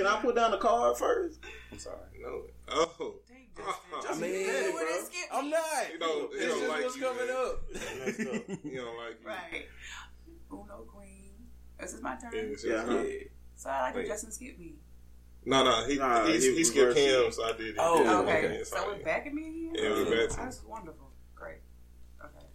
Can I put down the card first? I'm sorry. No. Oh. Dang, Justin. I mean, Hey, What bro. is skip? I'm not. You don't- you It's don't just like what's you, coming man. up. Messed. You don't like you. Right. Uno Queen. This is my turn. Yeah, it's Yeah. your Yeah. So I like to Wait. Justin skip me. No, no, he Nah, he, he he skipped reversed it. him, so I did it. Oh, Yeah, Okay. okay. So we're back at me again? Yeah, we're back to That's wonderful. Great. Okay.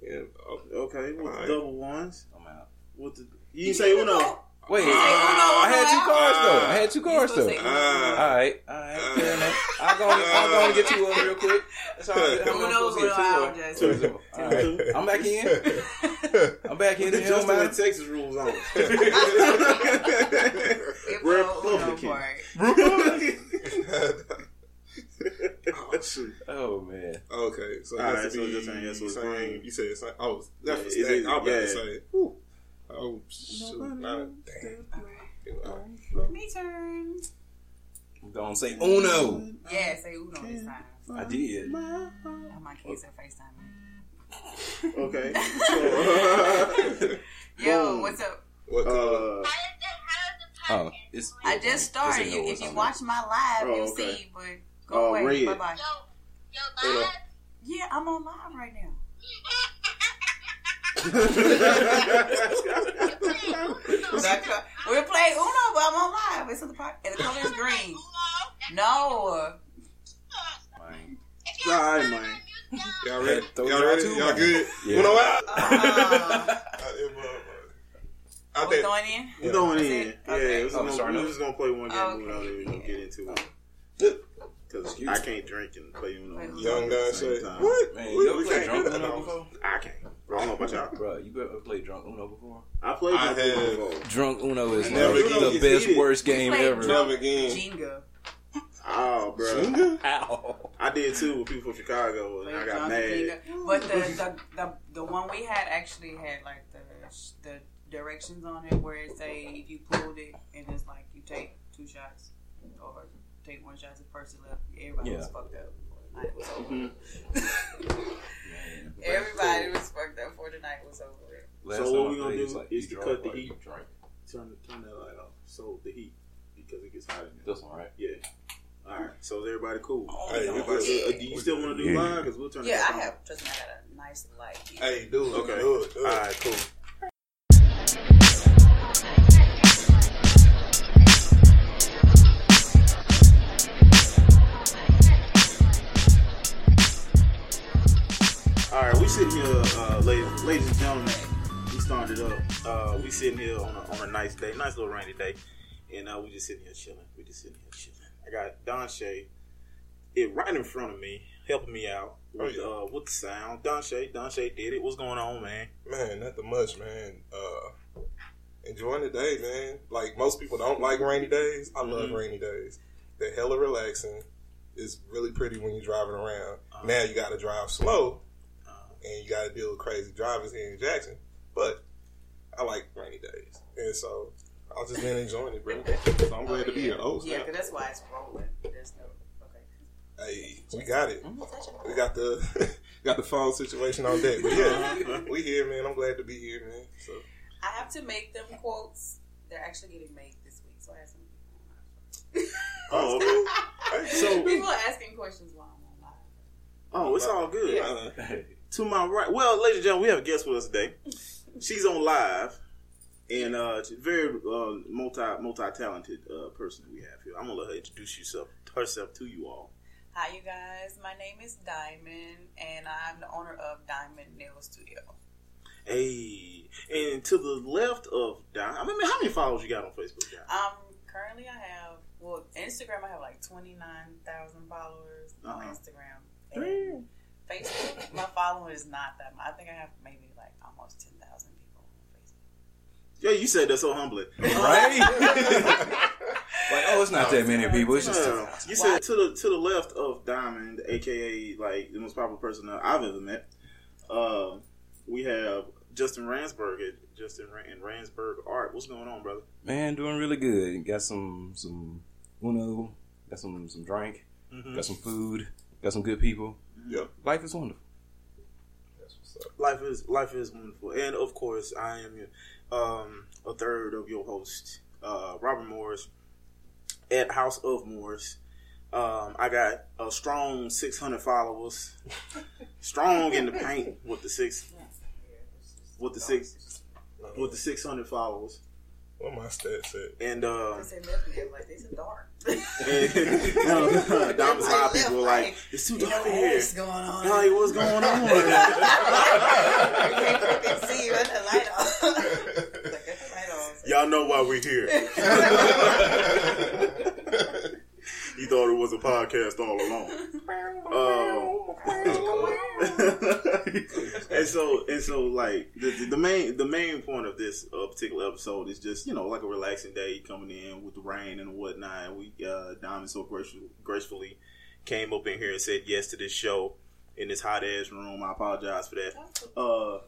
Yeah. Oh, Okay, with Alright. the double ones. I'm out. With the you didn't say Uno. Wait, You say Uno, I had two Uno cards out. though. I had two You cards though. to say Uno. All right, all right, uh, fair enough. I'll go. I'll go and get two of them real quick. That's all. I'm Uno, supposed to Uno get two out, of them. Justin. Two. All right, I'm back in. I'm back in. It Just don't the. Texas rules on. We're was Republican. oh shoot. Oh man. Okay, so All it right, has to so be you're saying yes, so it's same. green. You said it's same. Oh, that's Yeah, for is I was about to yeah. say. Whew. Oh shoot! Nah, damn. Me turn. Don't say Uno. Yeah, say Uno this time. I did. Oh, my kids are FaceTiming. Okay. Yo, what's up? What color? uh, Oh, it's. I just started. It's You, if you watch my live, Oh, you'll okay. see. But go Uh, away. red. Bye bye. Uno. Yeah, I'm on live right now. That co- We're playing Uno, but I'm on live. It's in the park, and the color is green. No. Fine. all right, man. Y'all ready? Y'all it out ready? Y'all good? Yeah. Uno out. Uh, I we're think. going in. We're going in. it? Yeah, Okay. we're, just Oh, gonna, starting we're up? just gonna play one game. Okay. We're gonna get into it. Because Excuse I can't drink and play Uno. Play at the Young guy say, "What? Man, We- you ever played drunk Uno before? I can't. I don't know about y'all. Bro, you ever played drunk Uno before? I played I drunk Uno have. before. Drunk Uno is Never like again. the It's best, heated. worst game played ever. drunk Never again. Jenga. Oh, bro. Jenga? Ow. I did too with people from Chicago, and I Played got drunk mad. Jenga. But the, the the the one we had actually had like the the directions on it where it say if you pulled it and it's like you take two shots or take one shot. The person left. Everybody was Yeah. fucked up. before the night was over. The night was over. Last So what I we gonna do it's like is to cut the heat. drink. Turn turn that light off. So the heat because it gets hot in there. This one, right? Yeah. All right. So is everybody cool? Hey, So, we uh, do you still want to do Yeah. live? Because we'll turn. Yeah, back I on. have. Trust me, I got a nice light. here. Hey, do it. Okay. Do it. Do it. All right. Cool. Ladies, and gentlemen. We started up. Uh, we sitting here on a, on a nice day, nice little rainy day, and uh, we just sitting here chilling. We just sitting here chilling. I got Donche, it right in front of me, helping me out with, Oh, uh, with the sound. Donche, Don Shay did it. What's going on, man? Man, nothing much, man. Uh, enjoying the day, man. Like most people don't like rainy days. I love Mhm. rainy days. They're hella relaxing. It's really pretty when you're driving around. Uh-huh. now you got to drive slow, and you got to deal with crazy drivers here in Jackson. But I like rainy days, and so I've just been enjoying it, bro. So I'm glad to be here. Oh, yeah, because that's why it's rolling. There's no. Okay. Hey, we got it. I'm not touching We got the got the phone situation on deck. But yeah, we here, man. I'm glad to be here, man. So I have to make them quotes. They're actually getting made this week, so I have some. Oh, okay. So- people are asking questions while I'm on live. Oh, it's all good. uh, To my right, well, ladies and gentlemen, we have a guest with us today. She's on live, and uh, she's a very uh, multi multi talented uh, person that we have here. I'm gonna let her introduce herself herself to you all. Hi, you guys. My name is Diamond, and I'm the owner of Diamond Nail Studio. Hey, and to the left of Diamond, I mean, how many followers you got on Facebook, Don? Um, currently I have well, Instagram I have like twenty nine thousand followers on Uh-huh. Instagram. And Facebook, my following is not that much. I think I have maybe like almost ten thousand people on Facebook. Yeah, you said that so humbly. Right? like, oh, it's not that many people. It's just. Yeah. you said to the to the left of Diamond, aka like the most popular person that I've ever met. Uh, we have Justin Ransburg at Justin Ran- and Ransburg Art. What's going on, brother? Man, doing really good. Got some some Uno. Got some some drink. Mm-hmm. Got some food. Got some good people. Yep. Life is wonderful. That's what's up. Life is life is wonderful, and of course, I am um, a third of your host, uh, Robert Morris, at House of Morris. Um, I got a strong 600 followers. strong in the paint with the six with the six with the 600 followers. What my stats at? And uh, I said left me, like, this is dark. and Diamond's High people were like, it's too dark in here. what's going on? Like, what's going on? You can't fucking see you. Got the light off. like, got the light off. Y'all know why we're here. you thought it was a podcast all along. Um, and so, and so, like the, the, the main the main point of this uh, particular episode is just you know like a relaxing day coming in with the rain and whatnot. And we uh, Diamond so gracefully, gracefully came up in here and said yes to this show in this hot ass room. I apologize for that. Uh,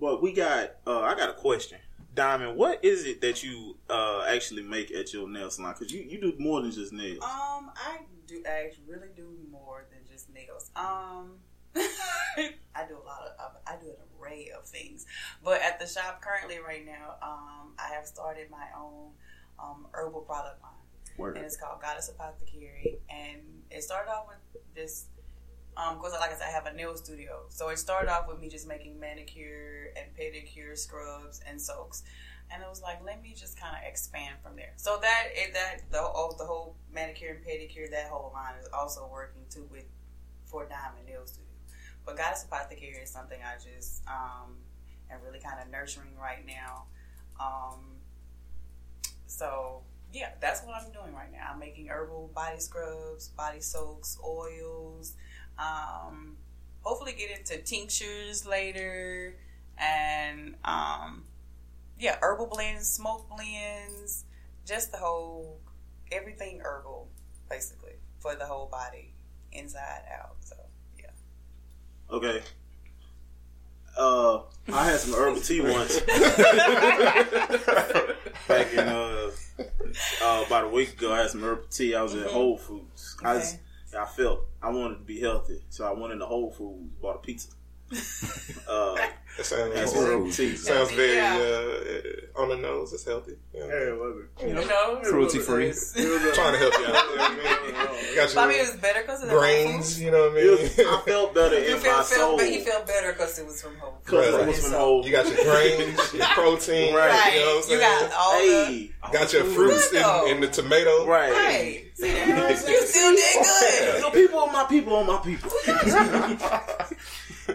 but we got uh, I got a question. Diamond, what is it that you uh, actually make at your nail salon? Because you, you do more than just nails. Um, I do. I really do more than just nails. Um, I do a lot of. I do an array of things. But at the shop currently, right now, um, I have started my own um, herbal product line, Word. and it's called Goddess Apothecary. And it started off with this. Um, because like I said, I have a nail studio, so it started off with me just making manicure and pedicure scrubs and soaks, and it was like, let me just kind of expand from there. So that that the oh, the whole manicure and pedicure, that whole line is also working too with for Diamond Nail Studio. But Goddess Apothecary is something I just um, am really kind of nurturing right now. Um, so yeah, that's what I'm doing right now. I'm making herbal body scrubs, body soaks, oils. Um, hopefully, get into tinctures later, and um, yeah, herbal blends, smoke blends, just the whole everything herbal, basically for the whole body, inside out. So yeah. Okay. Uh, I had some herbal tea once back in uh, uh about a week ago. I had some herbal tea. I was at Whole Foods. I was, Okay. I felt I wanted to be healthy, so I went into Whole Foods, bought a pizza. Uh, That sounds, that's herbal sounds very Yeah. uh, on the nose. It's healthy. Yeah. it wasn't. You know, You Cruelty free. Trying to help you out. Got But I mean, it your was better because of the grains. You know what I It mean? was, I felt better You in feel, my feel, soul but you feel better because it was from home. because it was from Whole. You got your grains, your protein. Right. You know what I'm You got all hey, Got your fruits Good in, in the tomato. the right. right. See, you still did good. You know, people on my people on my people.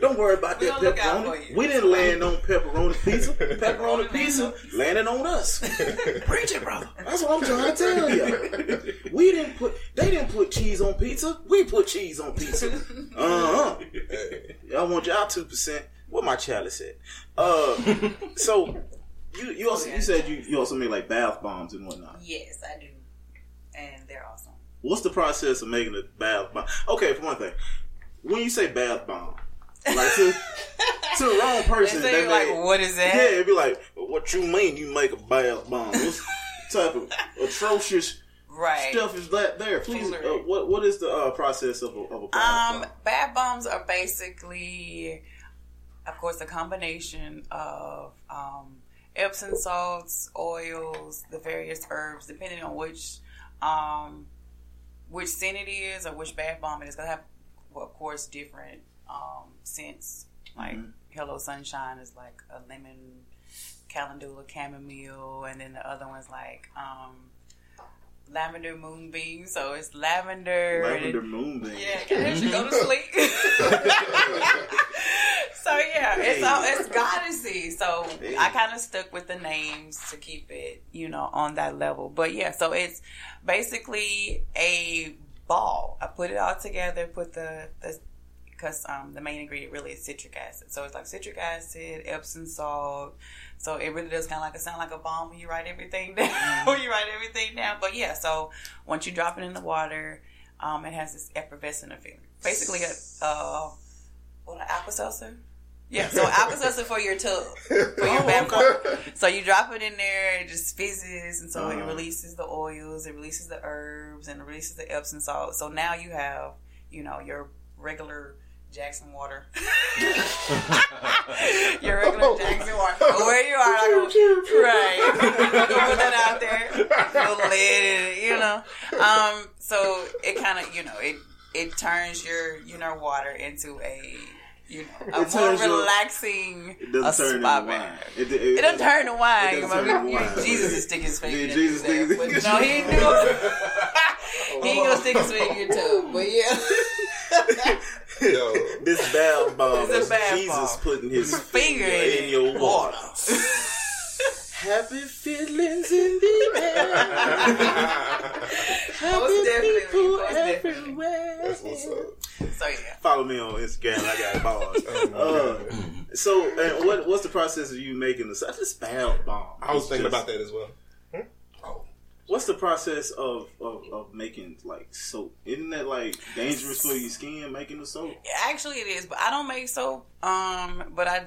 Don't worry about We that gonna look out for pepperoni. We didn't land on pepperoni pizza. Pepperoni pizza landed on us. Preach it, brother. That's what I'm trying to tell you. We didn't put. They didn't put cheese on pizza. We put cheese on pizza. Uh huh. Hey, I want y'all two percent. What my chalice at? Uh, so you you also you said you you also make like bath bombs and whatnot. Yes, I do, and they're awesome. What's the process of making a bath bomb? Okay, for one thing, when you say bath bomb, like to, to the wrong They person, say they like, what is that? yeah, it'd be like, what you mean you make a bath bomb? What type of atrocious Right. stuff is that there? Please, uh, what what is the uh, process of a, of a bath Um, bomb? bath bombs are basically, of course, a combination of um, Epsom salts, oils, the various herbs, depending on which um, which scent it is or which bath bomb it is. Gonna have, well, of course, different um, scents. Like Mhm. Hello Sunshine is like a lemon calendula chamomile, and then the other one's like um, lavender moonbeam. So it's lavender, and Lavender moonbeam. yeah, can actually go to sleep? so yeah, it's all it's goddessy. So I kind of stuck with the names to keep it, you know, on that level. But yeah, so it's basically a ball. I put it all together, put the the because um, the main ingredient really is citric acid. So it's like citric acid, Epsom salt. So it really does kind of like it sound like a bomb when you write everything down. when you write everything down. But yeah, so once you drop it in the water, um, it has this effervescent effect. Basically, a uh, what an apple seltzer. Yeah, so apple seltzer for your tub, for your Oh, okay. So you drop it in there, it just fizzes, and so it Uh-huh. releases the oils, it releases the herbs, and it releases the Epsom salt. So now you have, you know, your regular Jackson water. your regular Jackson water. Where you are, like, right? Go put that out there. Little lid, you know. Um, so it kind of, you know, it it turns your you know water into a you know a It more relaxing It a turn spa bath. wine. It, it, It doesn't turn to wine. It doesn't I turn mean, to wine. Jesus is sticking his finger Yeah, in Jesus it. sticks- No, he ain't do He ain't gonna stick his finger in your tub. But yeah. Yo, This bath bomb is Jesus bomb. putting his Finger finger in in your water. Happy feelings in the air. Most definitely. people Most everywhere. that's what's up. So yeah. Follow me on Instagram. I got bars. Oh, Uh, so, and what what's the process of you making this? This bath bomb. I was It's thinking just- about that as well. What's the process of, of, of making like soap? Isn't that like dangerous for your skin making the soap? Actually, it is, but I don't make soap. Um, but I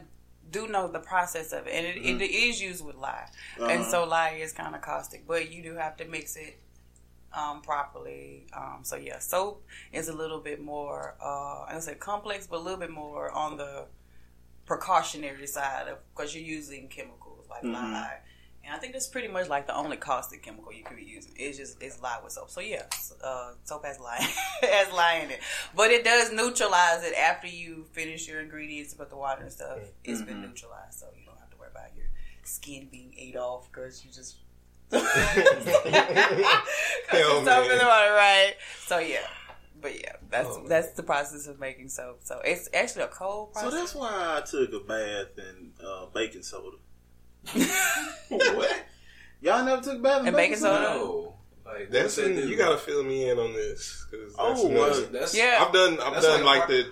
do know the process of it, and it, it is used with lye, and Uh-huh. so lye is kind of caustic, but you do have to mix it um, properly. Um, so yeah, soap is a little bit more, uh, I would say complex, but a little bit more on the precautionary side of because you're using chemicals like Mhm. lye. And I think that's pretty much like the only caustic chemical you could be using. It's just it's lye with soap. So yeah, uh, soap has lye has lye in it, but it does neutralize it after you finish your ingredients, put the water and stuff. It's been Mhm. neutralized, so you don't have to worry about your skin being ate off because you just Hell, stuff in man. the water, right? So yeah, but yeah, that's Oh, that's the process of making soap. So it's actually a cold process. So that's why I took a bath in uh, baking soda. what? Y'all never took bath in And baking soda? No. Like, That's what's that you gotta fill me in on this. 'cause that's Oh, nuts. well, That's, Yeah. I've done. I've done like like, the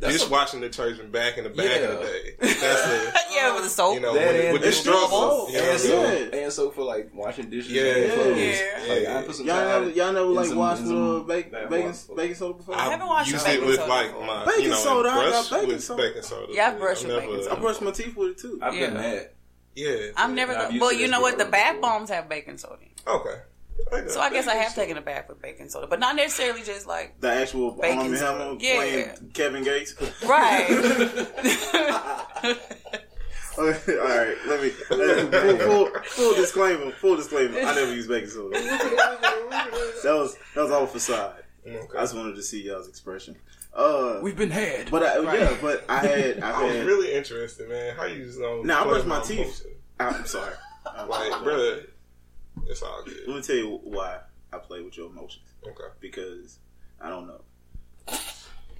that's a- dishwashing detergent back in the back in Yeah. the day. That's the yeah, with the soap. you know That with, and- with the It's struggle. You know and soap, Yeah. and soap for like washing dishes Yeah. and clothes. Yeah. Like, Yeah. I put some Y'all never, y'all never like some- washed in some bake, bath baking, water. baking soda before? I haven't washed used it baking with soda like before. my Baking you know soda, I got baking soda. Yeah, I brush I've with never- baking I soda. brushed my teeth with it too. I've done Yeah. that. Yeah, I'm never, I've done, used but you know what? The before. bath bombs have baking soda. Okay. like So I guess I have Baking taken a bath with baking soda, but not necessarily just like The actual Baking Arm and soda. Hammer Yeah. playing Kevin Gates. right. All right, let me full, full, full disclaimer. Full disclaimer. I never use baking soda. That was that was all facade. Okay. I just wanted to see y'all's expression. Uh, We've been had. but I, yeah, but I had I I was really interested, man. How you just know? Nah, I brush my with teeth. emotion? I'm sorry. I'm Like, sorry. brother, it's all good. Let me tell you why I play with your emotions. Okay. Because I don't know.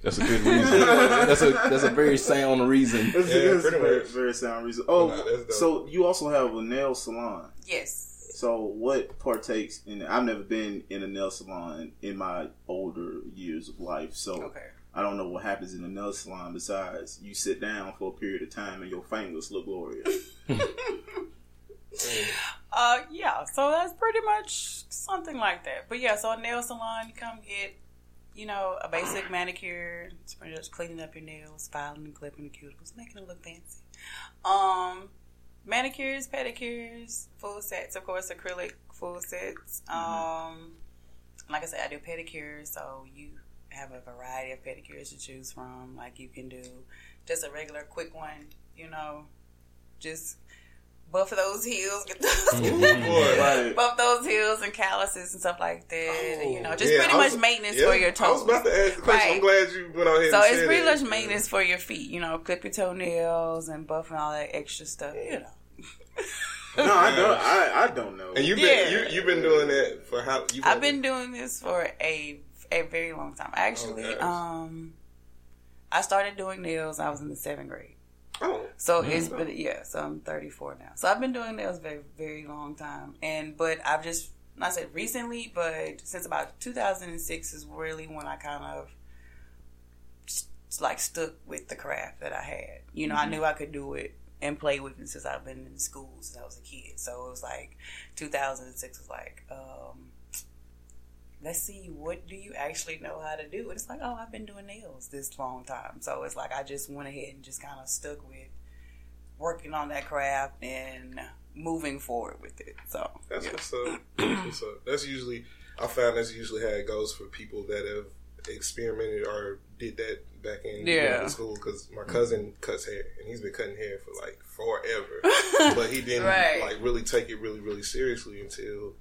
That's a good reason. that's a that's a very sound reason. That's, Yeah, that's pretty very, much. very sound reason. Oh, Nah, so you also have a nail salon. yes. So what partakes in? I've never been in a nail salon in my older years of life, so Okay. I don't know what happens in a nail salon besides you sit down for a period of time and your fingers look glorious. Uh, yeah. So that's pretty much something like that. But yeah, so a nail salon, you come get, you know, a basic manicure. It's pretty much cleaning up your nails, filing and clipping the cuticles, making it look fancy. Um, manicures, pedicures, full sets, of course, acrylic full sets. Um, like I said, I do pedicures, so you have a variety of pedicures to choose from. Like you can do just a regular quick one, you know, just buff those heels, get those mm-hmm. Boy. right. buff those heels and calluses and stuff like that. you oh, know, just Yeah, pretty I much maintenance yeah, for your toes. I was about to ask the question. I'm glad you went on ahead So and it's said pretty it. much maintenance for your feet. You know, clip your toenails and buff and all that extra stuff. You know. No, I don't. I, I don't know. And you've been Yeah. you you've been doing that for how? You've I've been doing this for a a very long time. Actually, Okay. um, I started doing nails. I was in the seventh grade. Oh, So it's been yeah. So I'm 34 now. So I've been doing nails very very long time. And but I've just not said recently, but since about 2006 is really when I kind of like stuck with the craft that I had. You know, I knew I could do it and play with it since I've been in school since I was a kid. So it was like 2006 was like. um Let's see, what do you actually know how to do? And it's like, oh, I've been doing nails this long time. So it's like I just went ahead and just kind of stuck with working on that craft and moving forward with it. So that's yeah. what's up. That's what's up. That's usually I found that's usually how it goes for people that have experimented or did that back in Yeah. middle school because my cousin cuts hair and he's been cutting hair for like forever, but he didn't Right. like really take it really really seriously until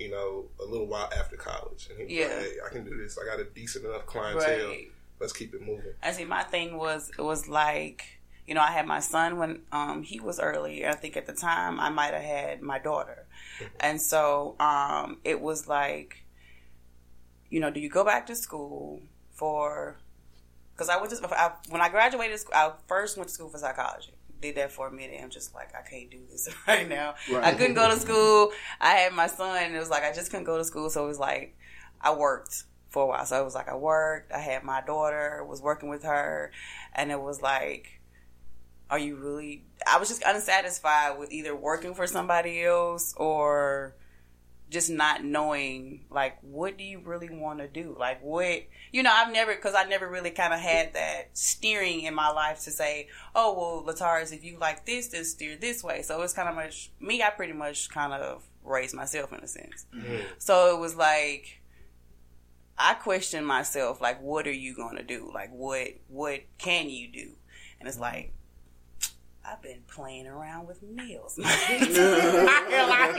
you know a little while after college. And he was Yeah. like, "Hey, I can do this. I got a decent enough clientele. Right. Let's keep it moving." I see. My thing was it was like you know I had my son when um he was early. I think at the time I might have had my daughter, and so um it was like, you know, do you go back to school for? Because I was just I, when I graduated, school, I first went to school for psychology. Did that for a minute. I'm just like I can't do this right now. Right. I couldn't go to school. I had my son. And it was like I just couldn't go to school. So it was like I worked for a while. So it was like I worked. I had my daughter. Was working with her, and it was like, are you really? I was just unsatisfied with either working for somebody else or just not knowing like what do you really want to do? Like what you know i've never because i never really kind of had that steering in my life to say oh well lataris if you like this then steer this way. So it's kind of much me i pretty much kind of raised myself in a sense. Mm-hmm. So it was like i questioned myself like what are you going to do? Like what what can you do? And it's mm-hmm. like I've been playing around with nails. my entire life.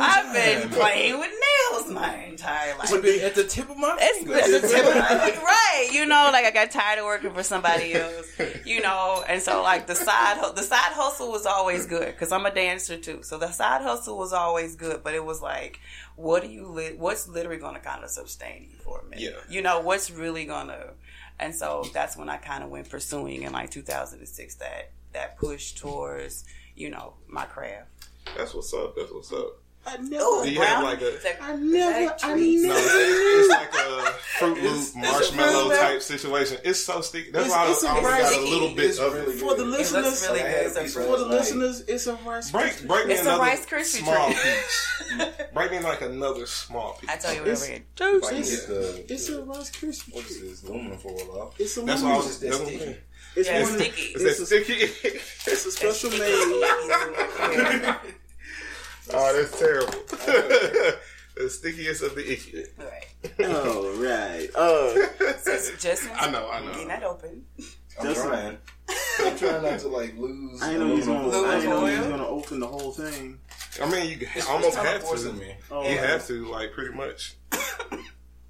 I've been playing with nails my entire life. It's been at the tip of my It's finger. at the tip of my- right, you know, like I got tired of working for somebody else, you know, and so like the side the side hustle was always good because I'm a dancer too. So the side hustle was always good, but it was like, what do you li- what's literally going to kind of sustain you for a minute? Yeah. you know, what's really gonna, and so that's when I kind of went pursuing in like 2006 that that push towards you know my craft. That's what's up. That's what's up. I Ooh, never, Do you have like a- it's like- I never, I trees. No, never. it's, it's like a Fruit Loop marshmallow Fruit type situation. It's so sticky. That's It's- why it's a I, I rice got a little bit It's of really it. For the listeners, looks really good. It's a a for of the listeners, it's a rice. Break, Krispie break me It's a another Rice Krispie small treat. piece. break me like another small piece. I tell you It's- whatever. it- Like It's, it's the, it's a rice Krispie what is treat. this aluminum foil off? It's a That's why I lemon. was. that That's what I'm sticky. saying. It's Yeah, one sticky. Is It's a, sticky? it's a special It's made. oh, that's terrible. the stickiest of the icky. Right. Oh right. Uh, So Justin, I know, I know. Getting that open. I'm Just- trying. I'm trying not to like lose. I know he's gonna. I know you gonna open the whole thing. I mean, you It's almost have to. me. Oh, You right. have to, like, pretty much.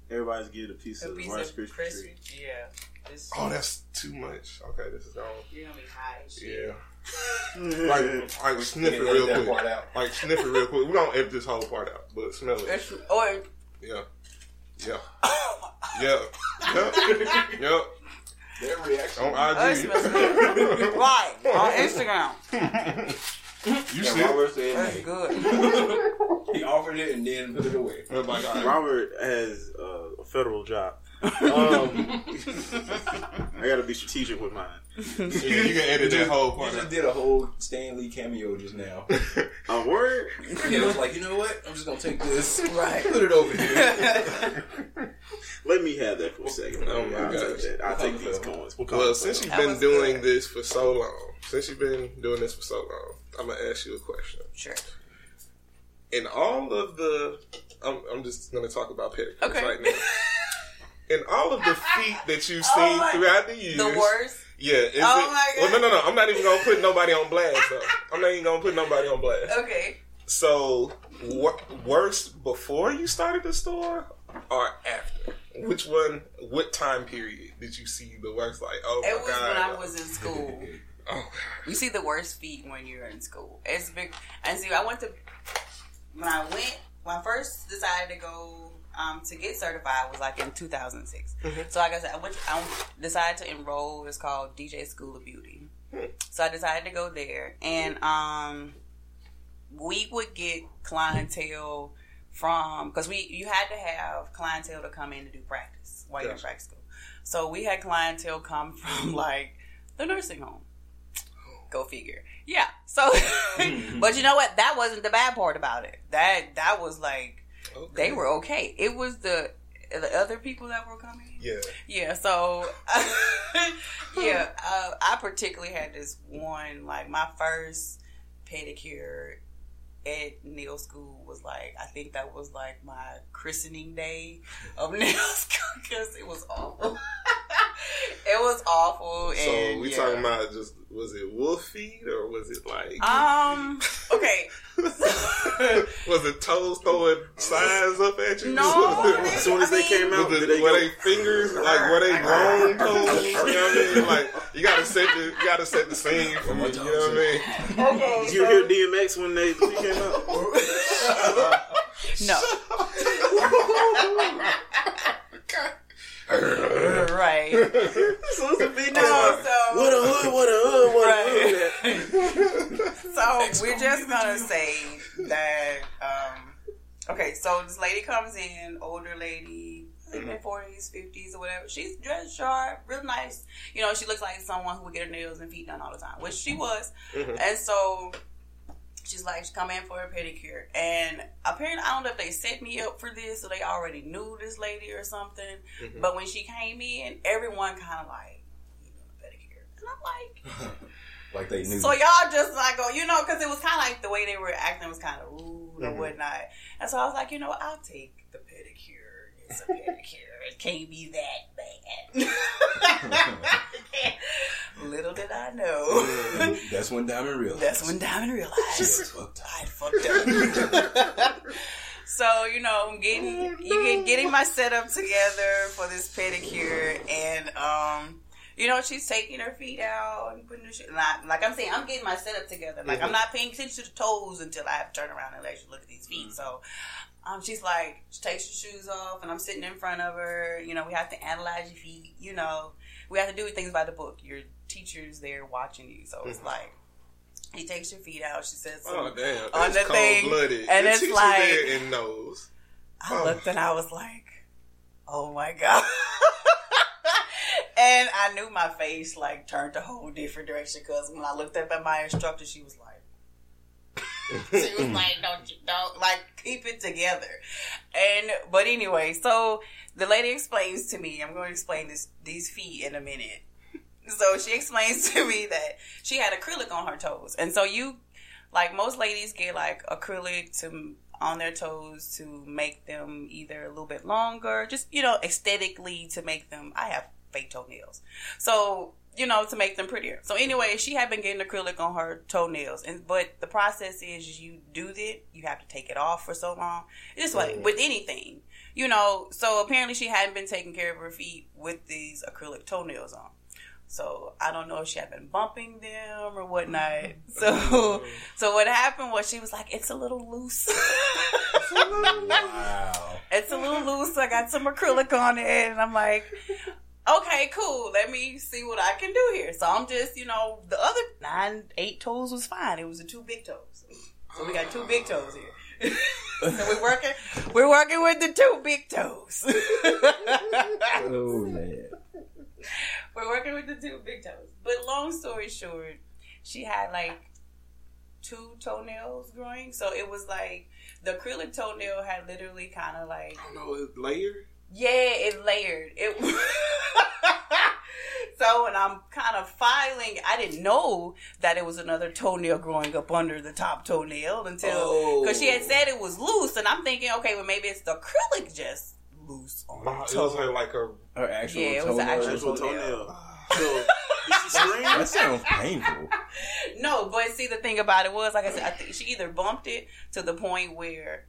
Everybody's getting a piece A of piece rice of Krispie treat. Yeah. It's, Oh, that's too much. Okay, this is gone. you're gonna be high. Yeah. Like, like sniff it real quick. part out. Like sniff it real quick. We don't edit this whole part out, but smell it. It's, or oh, Yeah. Yeah. Yeah. Yep. Yep. Their reaction. On Oh, it IG. smells good. right on Instagram. you Yeah, see it? Robert That's said good. he offered it and then put it away. We're like. Robert has uh, a federal job. Um, I gotta be strategic with mine. Yeah, you can edit that whole You just did a whole Stan Lee cameo just now. A word? yeah, I was like, you know what? I'm just gonna take this, Right. put it over here. Let me have that for a second. Oh, my I'll gosh. take that. I'll take these Well, coins. We'll Well, since you've been doing good. this for so long, since you've been doing this for so long, I'm gonna ask you a question. Sure. In all of the, I'm, I'm just gonna talk about pedicures Okay. right now. In all of the feet that you've Oh seen my- throughout the years, The worst. Yeah, is Oh it? my Well, no, no, no. I'm not even gonna put nobody on blast. Though. I'm not even gonna put nobody on blast. Okay. So, wor- worst before you started the store or after? Which one? What time period did you see the worst? Like, oh my It was god! when I was in school. oh, You see the worst feet when you're in school. It's big. And see, I went to when I went when I first decided to go um, to get certified was like in 2006. So like I said, I, went, I decided to enroll. It's called DJ School of Beauty. So I decided to go there, and um, we would get clientele from because we you had to have clientele to come in to do practice while you're in practice school. So we had clientele come from like the nursing home. Go figure. Yeah. So, but you know what? That wasn't the bad part about it. That that was like okay. they were okay. It was the the other people that were coming. Yeah. Yeah, so yeah, uh, I particularly had this one like my first pedicure. at nail school was like I think that was like my christening day of nail school because it was awful. it was awful. So and, we yeah. talking about just was it wolf feet or was it like Um. Okay. was it toes throwing signs up at you? No, As soon as I they mean- came out, Was did they were go, they fingers like were they grown toes? You know what I mean? Like you gotta set the you gotta set the scene for me. You know what I mean? Okay. Did you hear DMX when they came out? No. right. It's a big No. So. What a hood, what a hood, what a hood. Right. So we're just gonna say that. Um, okay, so this lady comes in, older lady, I think in forties, fifties, or whatever. She's dressed sharp, real nice. You know, she looks like someone who would get her nails and feet done all the time, which she was. Mhm. And so she's like, she come in for a pedicure, and apparently I don't know if they set me up for this or they already knew this lady or something. Mhm. But when she came in, everyone kind of like, you doing a pedicure, and I'm like. Like they knew. So y'all just like go, you know, because it was kind of like the way they were acting was kind of rude or Mhm. whatnot. And so I was like, you know, I'll take the pedicure. It's a pedicure. It can't be that bad. Little did I know. That's when Diamond realized. That's when Diamond realized was fucked up. I fucked up. so you know, I'm getting you get getting my setup together for this pedicure, and um, you know, she's taking her feet out and putting her shit. Like, like I'm saying, I'm getting my setup together. Like I'm not paying attention to the toes until I have to turn around and actually look at these feet. So. Um, she's like, she takes her shoes off, and I'm sitting in front of her. You know, we have to analyze your feet. You know, we have to do things by the book. Your teacher's there watching you, so it's Mhm. like, he takes your feet out. She says, Oh damn! On the thing, cold-blooded. and The it's like- there and knows. I Oh. looked and I was like, oh my God. and I knew my face like turned a whole different direction because when I looked up at my instructor, she was like, she was like, don't you, don't, like, keep it together. And, but anyway, so the lady explains to me, I'm going to explain this, these feet in a minute. So she explains to me that she had acrylic on her toes. And so you, like most ladies get like acrylic to on their toes to make them either a little bit longer, just you know, aesthetically to make them. I have fake toenails, so you know, to make them prettier. So anyway, she had been getting acrylic on her toenails, and but the process is you do it, you have to take it off for so long. It's just like Mhm. with anything, you know. So apparently, she hadn't been taking care of her feet with these acrylic toenails on. So I don't know if she had been bumping them or whatnot. So so what happened was she was like, "It's a little loose. Wow. it's a little loose. I got some acrylic on it." And I'm like, "Okay, cool. Let me see what I can do here." So I'm just, you know, the other nine, eight toes was fine. It was the two big toes. So we got two big toes here. so we're working. We're working with the two big toes. Oh man. We're working with the two big toes. But long story short, she had like two toenails growing. So it was like the acrylic toenail had literally kind of like, I don't know, it's layered. yeah, it layered. It So when I'm kind of filing, I didn't know that it was another toenail growing up under the top toenail until oh. because she had Oh. said it was loose, and I'm thinking, okay, well maybe it's the acrylic just loose on Nah, the it was her like her. Her actual Yeah, it was toenail. actual Actual toenail. toenail. Ah. So, did she scream? That sounds painful. No, but see, the thing about it was, like I said, I think she either bumped it to the point where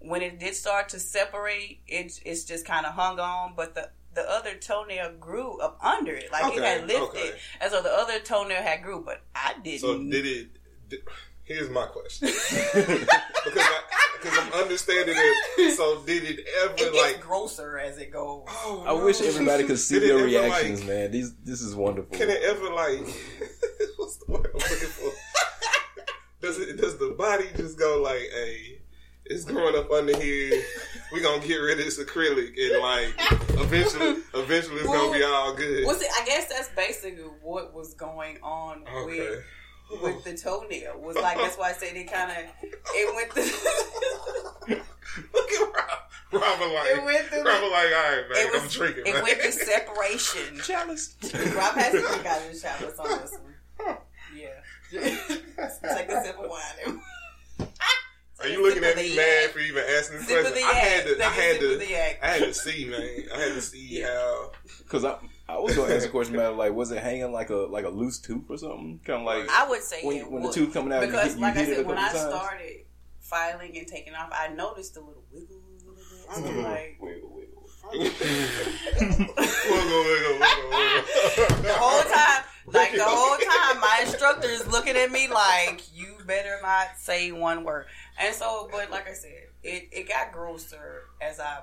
when it did start to separate, it it's just kind of hung on, but the the other toenail grew up under it, like it had lifted, okay. and so the other toenail had grew, but I didn't. So did it? Did, here's my question because I, because I'm understanding it. So did it ever it gets like? grosser as it goes. Oh, I wish everybody could see Did it your reactions, like- man. These this is wonderful. Can it ever like? what's the word I'm looking for? Does it? Does the body just go like, "Hey, it's growing up under here. We gonna get rid of this acrylic, and like eventually, eventually it's gonna be all good." Well, see, I guess that's basically what was going on with Okay. with the toenail. Was like that's why I said it kind of it went. The, Look at Rob. Robert like, It went through Robert like, all right, man, it was I'm drinking. it man. went to separation. Chalice. Rob has to drink out of the chalice on this one. Yeah. Take a sip of wine. Are you looking at me Zip of the mad yak. for even asking this question? the I had to. I had to. I had to see, man. I had to see how. Because I, I was gonna ask a question about like, was it hanging like a like a loose tooth or something? Kind of like I would say when, it when would. the tooth coming out, because, you, you like I hit it a said, when I times. started filing and taking off, I noticed a little wiggle, a little bit. So like Wiggle, wiggle. wiggle, wiggle, wiggle, wiggle. the whole time, like the whole time, my instructor is looking at me like, "You better not say one word." And so, but like I said, it it got grosser as I,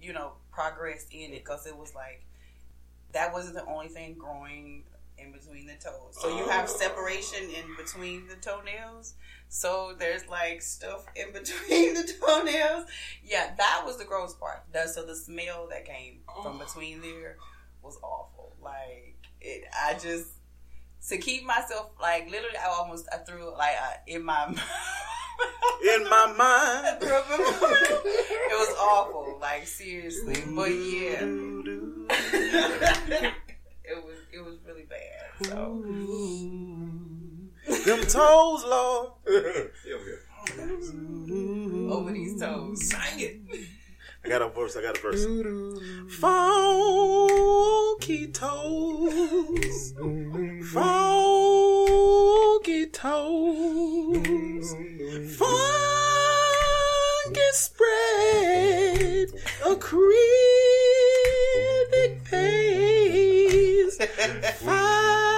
you know, progressed in it because it was like that wasn't the only thing growing in between the toes. So you have Oh. separation in between the toenails. So there's like stuff in between the toenails. Yeah, that was the gross part. That, so the smell that came from between there was awful. Like it, I just to keep myself like literally, I almost I threw like uh, in my In my mind. it was awful. Like seriously, but yeah, it was it was really bad. So Them toes, Lord. Yeah, yeah. over these toes. Sing it. I got a verse. I got a verse. Funky toes. Funky toes. Funky spread. Acrylic paste. File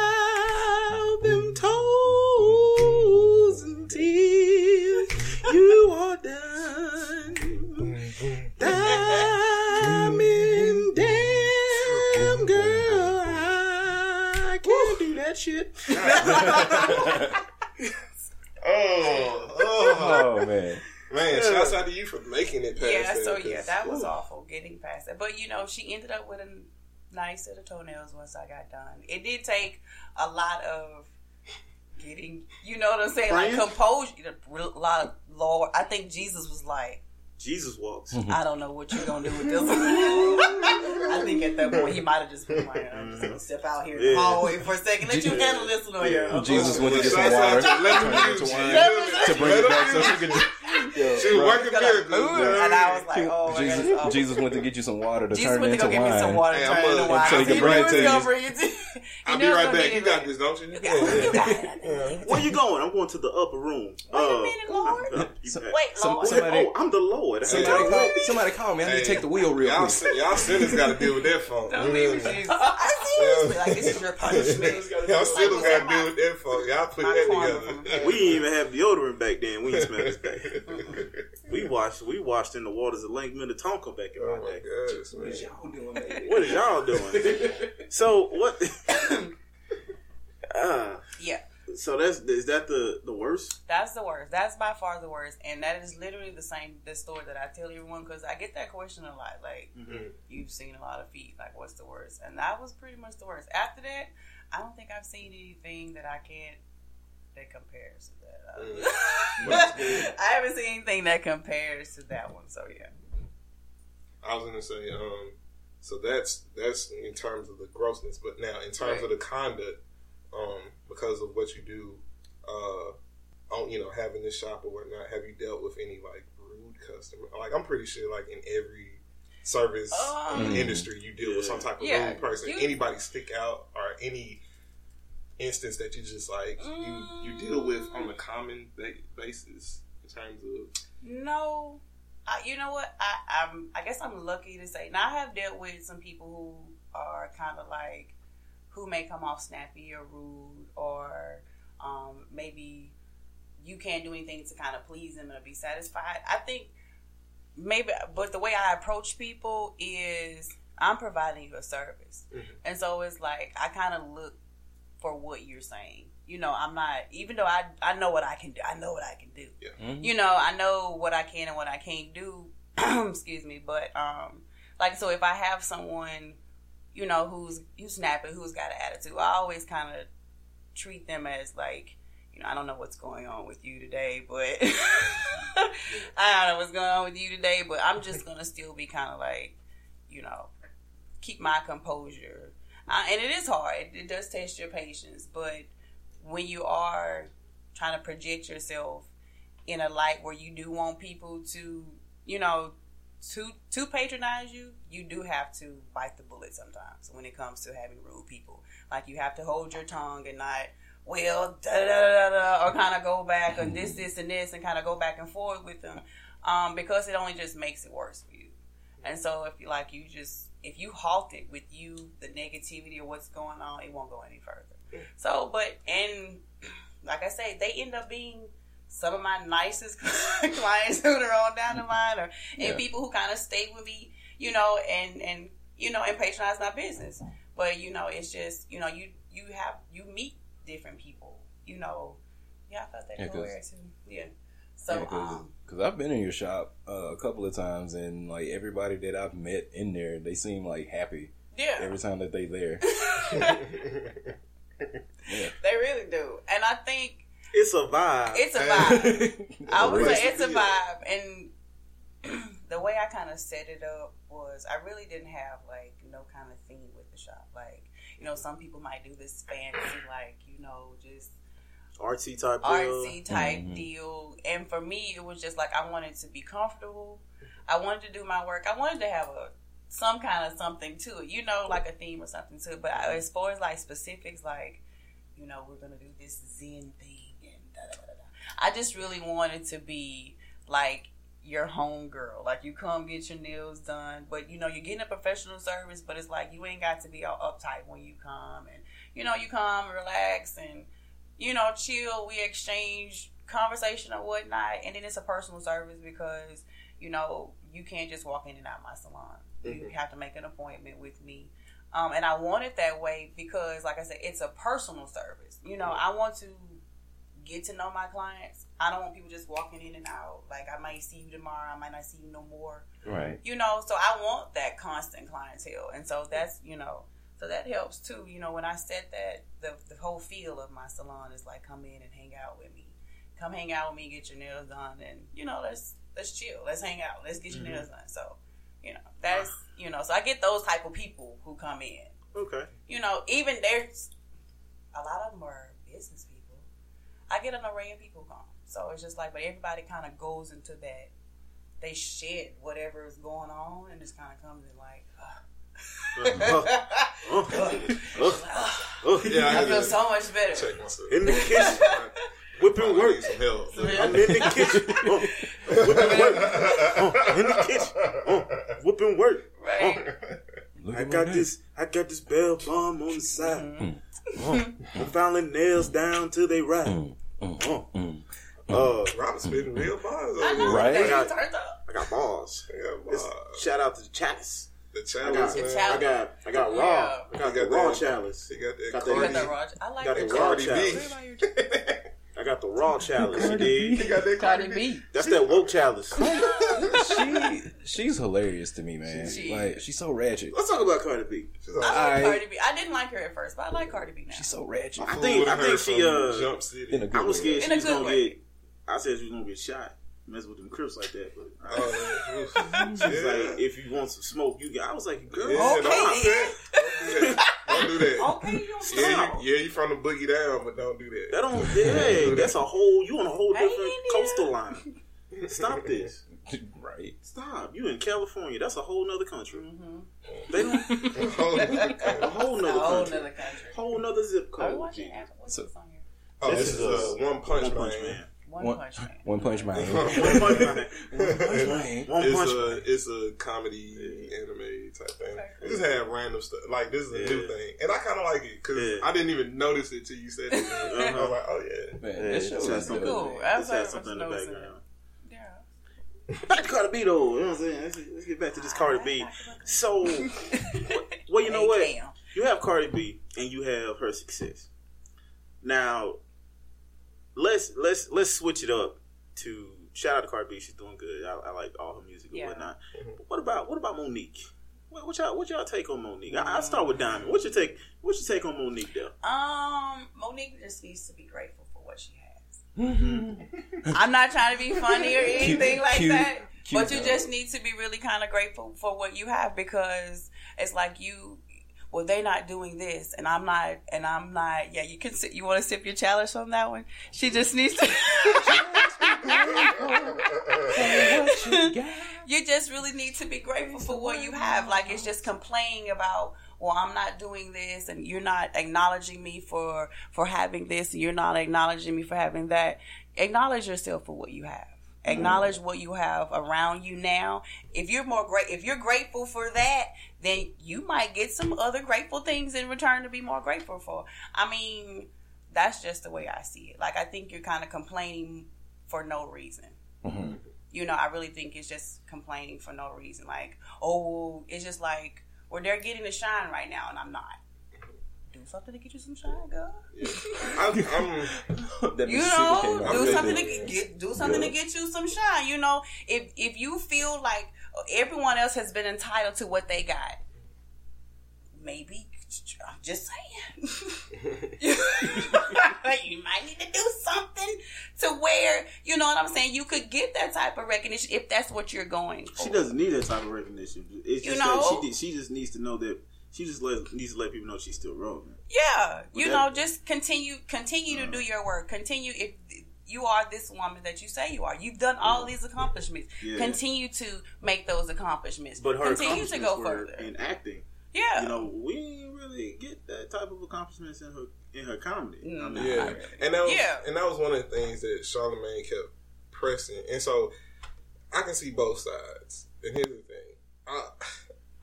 shit. Oh, oh, Oh man, man! Shouts out to you for making it past yeah, that. so yeah, 'cause- that was Ooh. awful getting past it. But you know, she ended up with a nice set of toenails once I got done. It did take a lot of getting, you know what I'm saying, like composure. A lot of Lord. I think Jesus was like, Jesus walks. Mm-hmm. I don't know what you're gonna do with this. I think at that point he might have just been like, I'm just gonna step out here in the hallway for a second. Let you handle this one on your own. Jesus went to get some water, to- Let turned them it use you. wine to bring it back so you. she could. Just, Yo, She was bro. working miracles. And I was like, oh my Jesus, god. Jesus went to get you some water to Jesus turn went it to into go get me some wine. water, Hey, turn into gonna- wine. so he can bring it to you. Gonna bring it to- he I'll knew be right back. You got there. this, don't you? You got- you got it. Where you going? I'm going to the upper room. Wait a Uh, minute, Lord. So- Wait, Lord. somebody- oh, I'm the Lord. Somebody Hey, call, somebody call me. I need to take the wheel real y'all, quick. y'all sinners got to deal with that phone. Don't be with Jesus. I seriously, like this is your punishment. Y'all sinners Like, got to deal with that phone. Y'all put my that together. We didn't even have deodorant back then. We ain't smell this back. We washed. We washed in the waters of Lake Minnetonka back in Oh my my day. gosh, man. y'all doing, baby? What is y'all doing? So what? Ah, Yeah, so that's is that the the worst? that's the worst. That's by far the worst, and that is literally the same the story that I tell everyone because I get that question a lot. Like, Mhm. you've seen a lot of feet. Like, what's the worst? And that was pretty much the worst. After that, I don't think I've seen anything that I can't that compares to that. Mm. I haven't seen anything that compares to that one. So yeah. I was gonna say, um, so that's that's in terms of the grossness, but now in terms of the conduct, um, because of what you do, uh, on you know having this shop or whatnot, have you dealt with any like rude customer? Like I'm pretty sure, like in every service Um, industry, you deal with some type of Yeah. rude person. You- Anybody stick out or any instance that you just like you you deal with on a common ba- basis in terms of No, I, you know what? I, I'm. I guess I'm lucky to say. Now I have dealt with some people who are kind of like, who may come off snappy or rude, or um, maybe you can't do anything to kind of please them and be satisfied. I think maybe, but the way I approach people is I'm providing you a service, Mhm. and so it's like I kind of look for what you're saying. You know, I'm not even though I I know what I can do. I know what I can do Mhm. you know, I know what I can and what I can't do. excuse me, but um, like so, if I have someone, you know, who's who's snapping, who's got an attitude, I always kind of treat them as like, you know, I don't know what's going on with you today, but I don't know what's going on with you today, but I'm just gonna still be kind of like, you know, keep my composure. Uh, and it is hard. It, it does test your patience, but when you are trying to project yourself in a light where you do want people to, you know, to to patronize you, you do have to bite the bullet sometimes when it comes to having rude people. Like you have to hold your tongue and not well da da da or kind of go back and this this and this and kind of go back and forth with them, um, because it only just makes it worse for you. And so if you like you just if you halt it with you the negativity of what's going on, it won't go any further. So, but and like I say, they end up being some of my nicest clients who are on down the line, or and Yeah. people who kind of stay with me, you know, and and you know, and patronize my business. But you know, it's just you know, you you have you meet different people, you know. Yeah, I felt that Yeah, yeah, 'cause- nowhere too. Yeah. So because um, I've been in your shop uh, a couple of times, and like everybody that I've met in there, they seem like happy yeah, every time that they there. Yeah. they really do, and I think It's a vibe. it's a vibe. I would Rest say it's a vibe, and the way I kind of set it up was I really didn't have like no kind of theme with the shop. Like you know, some people might do this fantasy, like you know, just artsy type deal. artsy type Mhm. deal. And for me, it was just like I wanted to be comfortable. I wanted to do my work. I wanted to have a some kind of something to it, you know, like a theme or something to it. But as far as like specifics, like you know, we're gonna do this Zen thing and da da da. I just really wanted to be like your home girl. Like you come get your nails done, but you know you're getting a professional service. But it's like you ain't got to be all uptight when you come, and you know you come relax and you know chill. We exchange conversation or whatnot, and then it's a personal service because you know you can't just walk in and out my salon. You Mhm. have to make an appointment with me. Um, and I want it that way because, like I said, it's a personal service. You know, I want to get to know my clients. I don't want people just walking in and out. Like I might see you tomorrow, I might not see you no more. right. You know, so I want that constant clientele, and so that's you know, so that helps too. You know, when I said that, the the whole feel of my salon is like come in and hang out with me, come hang out with me, get your nails done, and you know, let's let's chill, let's hang out, let's get your Mhm. nails done. So, you know, that's you know, so I get those type of people who come in Okay. you know, even there's a lot of them are business people. I get an array of people come, so it's just like, but everybody kind of goes into that. They shed whatever is going on, and just kind of comes in like. Yeah, I I feel so much better. In the kitchen, whipping I work. need some help. I'm in the kitchen. Oh, whipping work. Oh, in the kitchen. Oh, whipping work. Right? Look I got this. I got this bell bomb on the side. Mhm. Oh, I'm filing nails down till they ride. Mm, mm, Oh, mm. uh, Robin spitting real bars I know. Right? I got- turned. I got balls. Yeah, It's- shout out to the chalice. The I got, man. I got, I got raw. Yeah. I got You the raw that- chalice. He got that Got You that got Cardi. the Raj. I like Got the the raw Cardi chalice. B. I got the raw chalice. You dig? He got that Cardi B. That's that woke chalice. she she's hilarious to me, man. She- like she's so ratchet. Let's talk about Cardi B. She's like, I like I- Cardi B. I didn't like her at first, but I like Cardi B now. She's so ratchet. I think- I think she, uh, Jump City. In a good I was way. scared In she a was good gonna way. get. I said she was gonna get shot. Mess with them crips like that, but I, Oh, yeah. she was like, if you want some smoke, you got. I was like, girl, Yeah, Okay, don't do that. Don't do that. Okay, you don't Yeah, stop. you, yeah, you from the boogie down, but don't do that. that don't. Hey, that's a whole. You on a whole Hey, different India. coastal line. Stop this. right. Stop. You in California. That's a whole nother country. Mhm. They don't. A whole A nother whole country. nother country. Whole nother zip Are we code. watching G. What's So- this on here? oh, This this is is a a One Punch, One Punch Man. Man. One, One- Punch Man. One Punch Man. One Punch Man. One Punch Man. It's a Man. it's a comedy anime type thing. Okay. We just have random stuff. Like this is a new thing, and I kind of like it because Yeah. I didn't even notice it till you said it. I was like, oh yeah. Man, Yeah, this show just is has something. Cool. man. I was has like, something in the background. Yeah. Back to Cardi B though. You know what I'm saying? Let's, let's get back to this Cardi B. So, well, you know what? You have Cardi B and you have her success. Now, let's let's let's switch it up to shout out to Cardi B. She's doing good. I, I like all her music and Yeah. whatnot. But what about what about Monique? What, what y'all what y'all take on Monique? I, I'll start with Diamond. What's your take? What's your take on Monique though? Um, Monique just needs to be grateful for what she has. Mm-hmm. I'm not trying to be funny or anything like cute, that. cute but you dog. just need to be really kind of grateful for what you have because it's like you well, they're not doing this, and I'm not, and I'm not. Yeah, you can. sit- You want to sip your chalice on that one? She just needs to. you just really need to be grateful for what you have. Like it's just complaining about, well, I'm not doing this, and you're not acknowledging me for for having this, and you're not acknowledging me for having that. Acknowledge yourself for what you have. Acknowledge what you have around you now. If you're more great, if you're grateful for that, then you might get some other grateful things in return to be more grateful for. I mean, that's just the way I see it. Like I think you're kind of complaining for no reason Mhm. you know, I really think it's just complaining for no reason. Like, oh, it's just like, well, they're getting the shine right now, and I'm not. Do something to get you some shine, girl. I, I'm You know, came out do good, something to get do something to get you some shine. You know, if if you feel like everyone else has been entitled to what they got, maybe I'm just saying. you might need to do something to where you know what I'm saying. You could get that type of recognition if that's what you're going. For. She doesn't need that type of recognition. It's You just know? she she just needs to know that she just let, needs to let people know she's still relevant. Yeah, you that- know, just continue continue to do your work. Continue if you are this woman that you say you are. You've done all these accomplishments. Yeah. Continue to make those accomplishments. But her continue to go further. in acting. yeah. You know, we didn't really get that type of accomplishments in her in her comedy. I Mm, mean, Yeah, really. and that was Yeah. and that was one of the things that Charlamagne kept pressing, and so I can see both sides. And here's the thing, I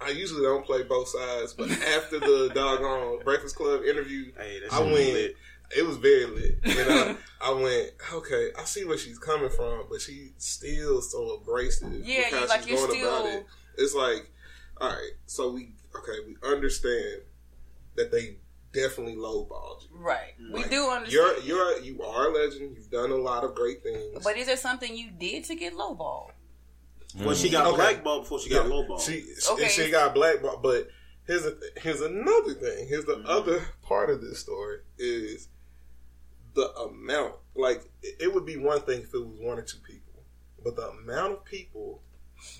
I usually don't play both sides, but after the doggone Breakfast Club interview, hey, I went. lit. It was very lit. And I, I went, okay, I see where she's coming from, but she's still so abrasive. Yeah, with how you- like, she's you're going about still- it. It's like, all right, so we okay, we understand that they definitely lowballed you. right. We Like, do understand. You're you're you are a legend. You've done a lot of great things. but is there something you did to get lowball? Well, she got Okay. blackballed before she got Yeah, lowballed. She Okay. she got blackballed. But here's a, here's another thing. Here's the Mhm. other part of this story is the amount. Like it it would be one thing if it was one or two people, but the amount of people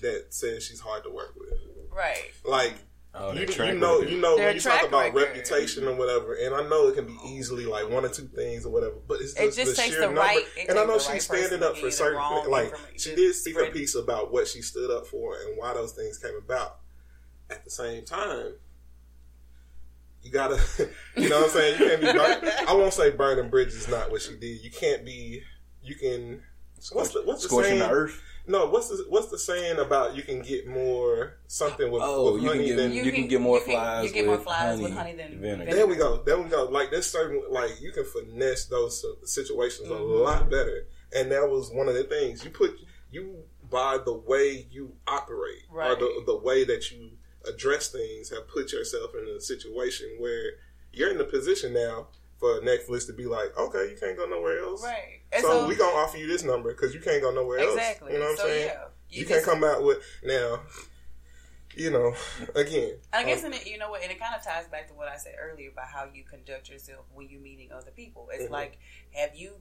that said she's hard to work with. Right. Like Oh, you, you know, record. you know Their when you talk about record. reputation or whatever, and I know it can be easily like one or two things or whatever, but it's It just, just the takes sheer the number. right- and I know she's right standing up for certain wrong things. Like she did speak a piece about what she stood up for and why those things came about. At the same time, you gotta, you know what I'm saying? You can't be. Burn, I won't say burning bridges is not what she did. You can't be. You can. What's the what's the Scorching saying? the earth. No, what's the what's the saying about you can get more something with, Oh, with you can honey get than you, can get more you can- flies. you get more with flies honey with honey than vinegar. vinegar. There we go. There we go. Like there's certain like you can finesse those situations a Mhm. lot better, and that was one of the things you put you by the way you operate or the the way that you address things have put yourself in a situation where you're in the position now for Netflix to be like, okay, you can't go nowhere else. Right. And So, we gonna offer you this number because you can't go nowhere exactly. else. You know what so I'm saying? yeah, You, just- can't come out with now. You know, again. I guess, um, it, you know what, and it kind of ties back to what I said earlier about how you conduct yourself when you're meeting other people. It's Mhm. like, have you,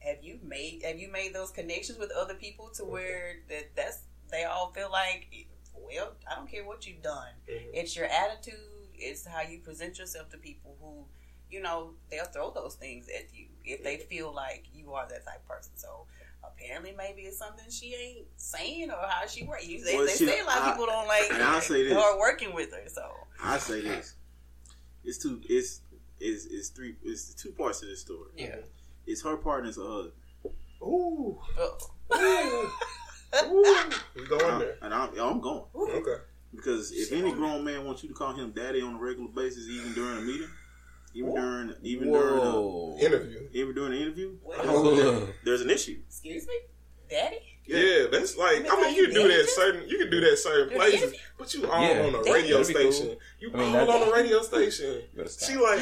have you made, have you made those connections with other people to where that that's they all feel like, well, I don't care what you've done. Mhm. It's your attitude. It's how you present yourself to people who, you know, they'll throw those things at you if they feel like you are that type of person. So. Apparently, maybe it's something she ain't saying or how she works. They, Well, they she- say a lot of people don't like and I'll say this. her working with her. So I say this: it's two. It's it's it's three. It's two parts to this story. Yeah. It's her part and it's her husband. Ooh. Uh-oh. Ooh. We going I'm- there. and I'm, I'm going Okay. because if any grown man wants you to call him daddy on a regular basis, even during a meeting, even during even during uh, a, Interview. even during an interview, Wait. Whoa. there's an issue. Excuse me, Daddy. Yeah, that's like I mean you you, do that certain you can do that certain places, but you all Yeah, on a radio be cool. station. You I mean, all on a radio station. She like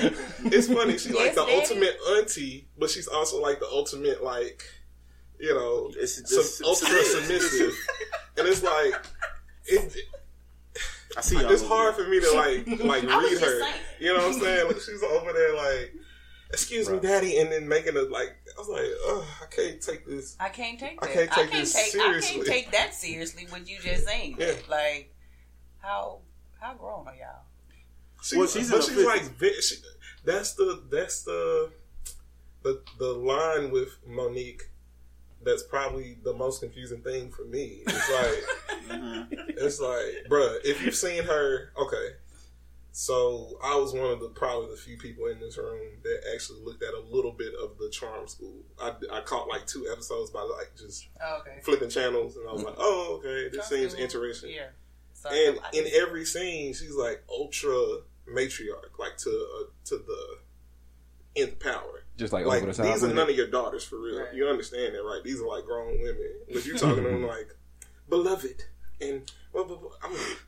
it's funny. She like the daddy. ultimate auntie, but she's also like the ultimate like you know It's sub- just ultra submissive, and it's like it, I see. y'all it's hard there. for me to like like read her. saying. You know what I'm saying? Like, she's over there like, excuse me, daddy, and then making it like I was like, oh, I can't take this. I can't take I that. can't take I can't this take. I seriously. can't take that seriously. What you just saying? Yeah. Like, how how grown are y'all? She, Well, she's but she's 50s. like she, that's the that's the the the line with Monique. That's probably the most confusing thing for me. It's like it's like, bruh, if you've seen her, okay. So I was one of the probably the few people in this room that actually looked at a little bit of the Charm School. I, I caught like two episodes by like just Oh, okay. flipping channels, and I was like, oh okay, this seems interesting. Yeah. So, And in every scene, she's like ultra matriarch, like to uh, to the nth power. Just like, Like over the these are none of your daughters for real. Right. You understand that, right? These are like grown women, but you're talking to them like beloved and blah, blah, blah. I'm like,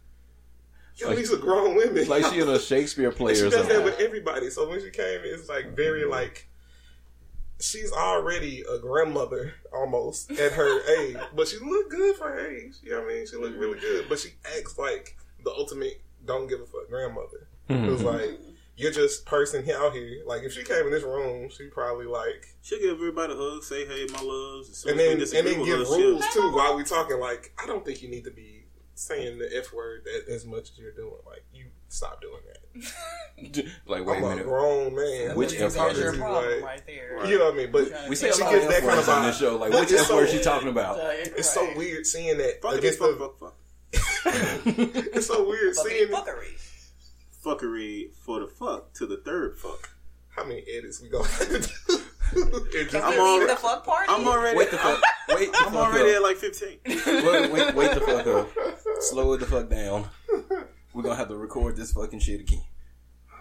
yo, Like- these are grown women. It's like she in a Shakespeare play And she or does that with everybody. So when she came, it's like very mm-hmm. like she's already a grandmother almost at her age, but she looked good for her age. You know what I mean? She looked really mm-hmm. good, but she acts like the ultimate don't give a fuck grandmother. Mm-hmm. It was like you're just person out here. Like if she came in this room, she probably like She'll give everybody a hug, say, hey, my loves. As and then and then give her, she'll- rules too while we talking. Like I don't think you need to be saying the f word that as much as you're doing. Like you stop doing that. like, wait I'm a a minute. grown man. Which That's F word There's your problem like- right there. Right. You know what I mean? But We say a she lot gets of that F kind words of on vibe. this show. Like, But which it's F so- word she talking about? It's so weird seeing that Fuck it, against fuck, the. fuck, fuck. It's so weird seeing fuckery. Fuckery for the fuck to the third fuck. how many edits we gonna have to do. It just- I'm we already- the fuck party? I'm already, Wait the fuck. Wait the I'm fuck already up. at like 15. Wait, wait, wait the fuck up. Slow it the fuck down. We're gonna have to record this fucking shit again.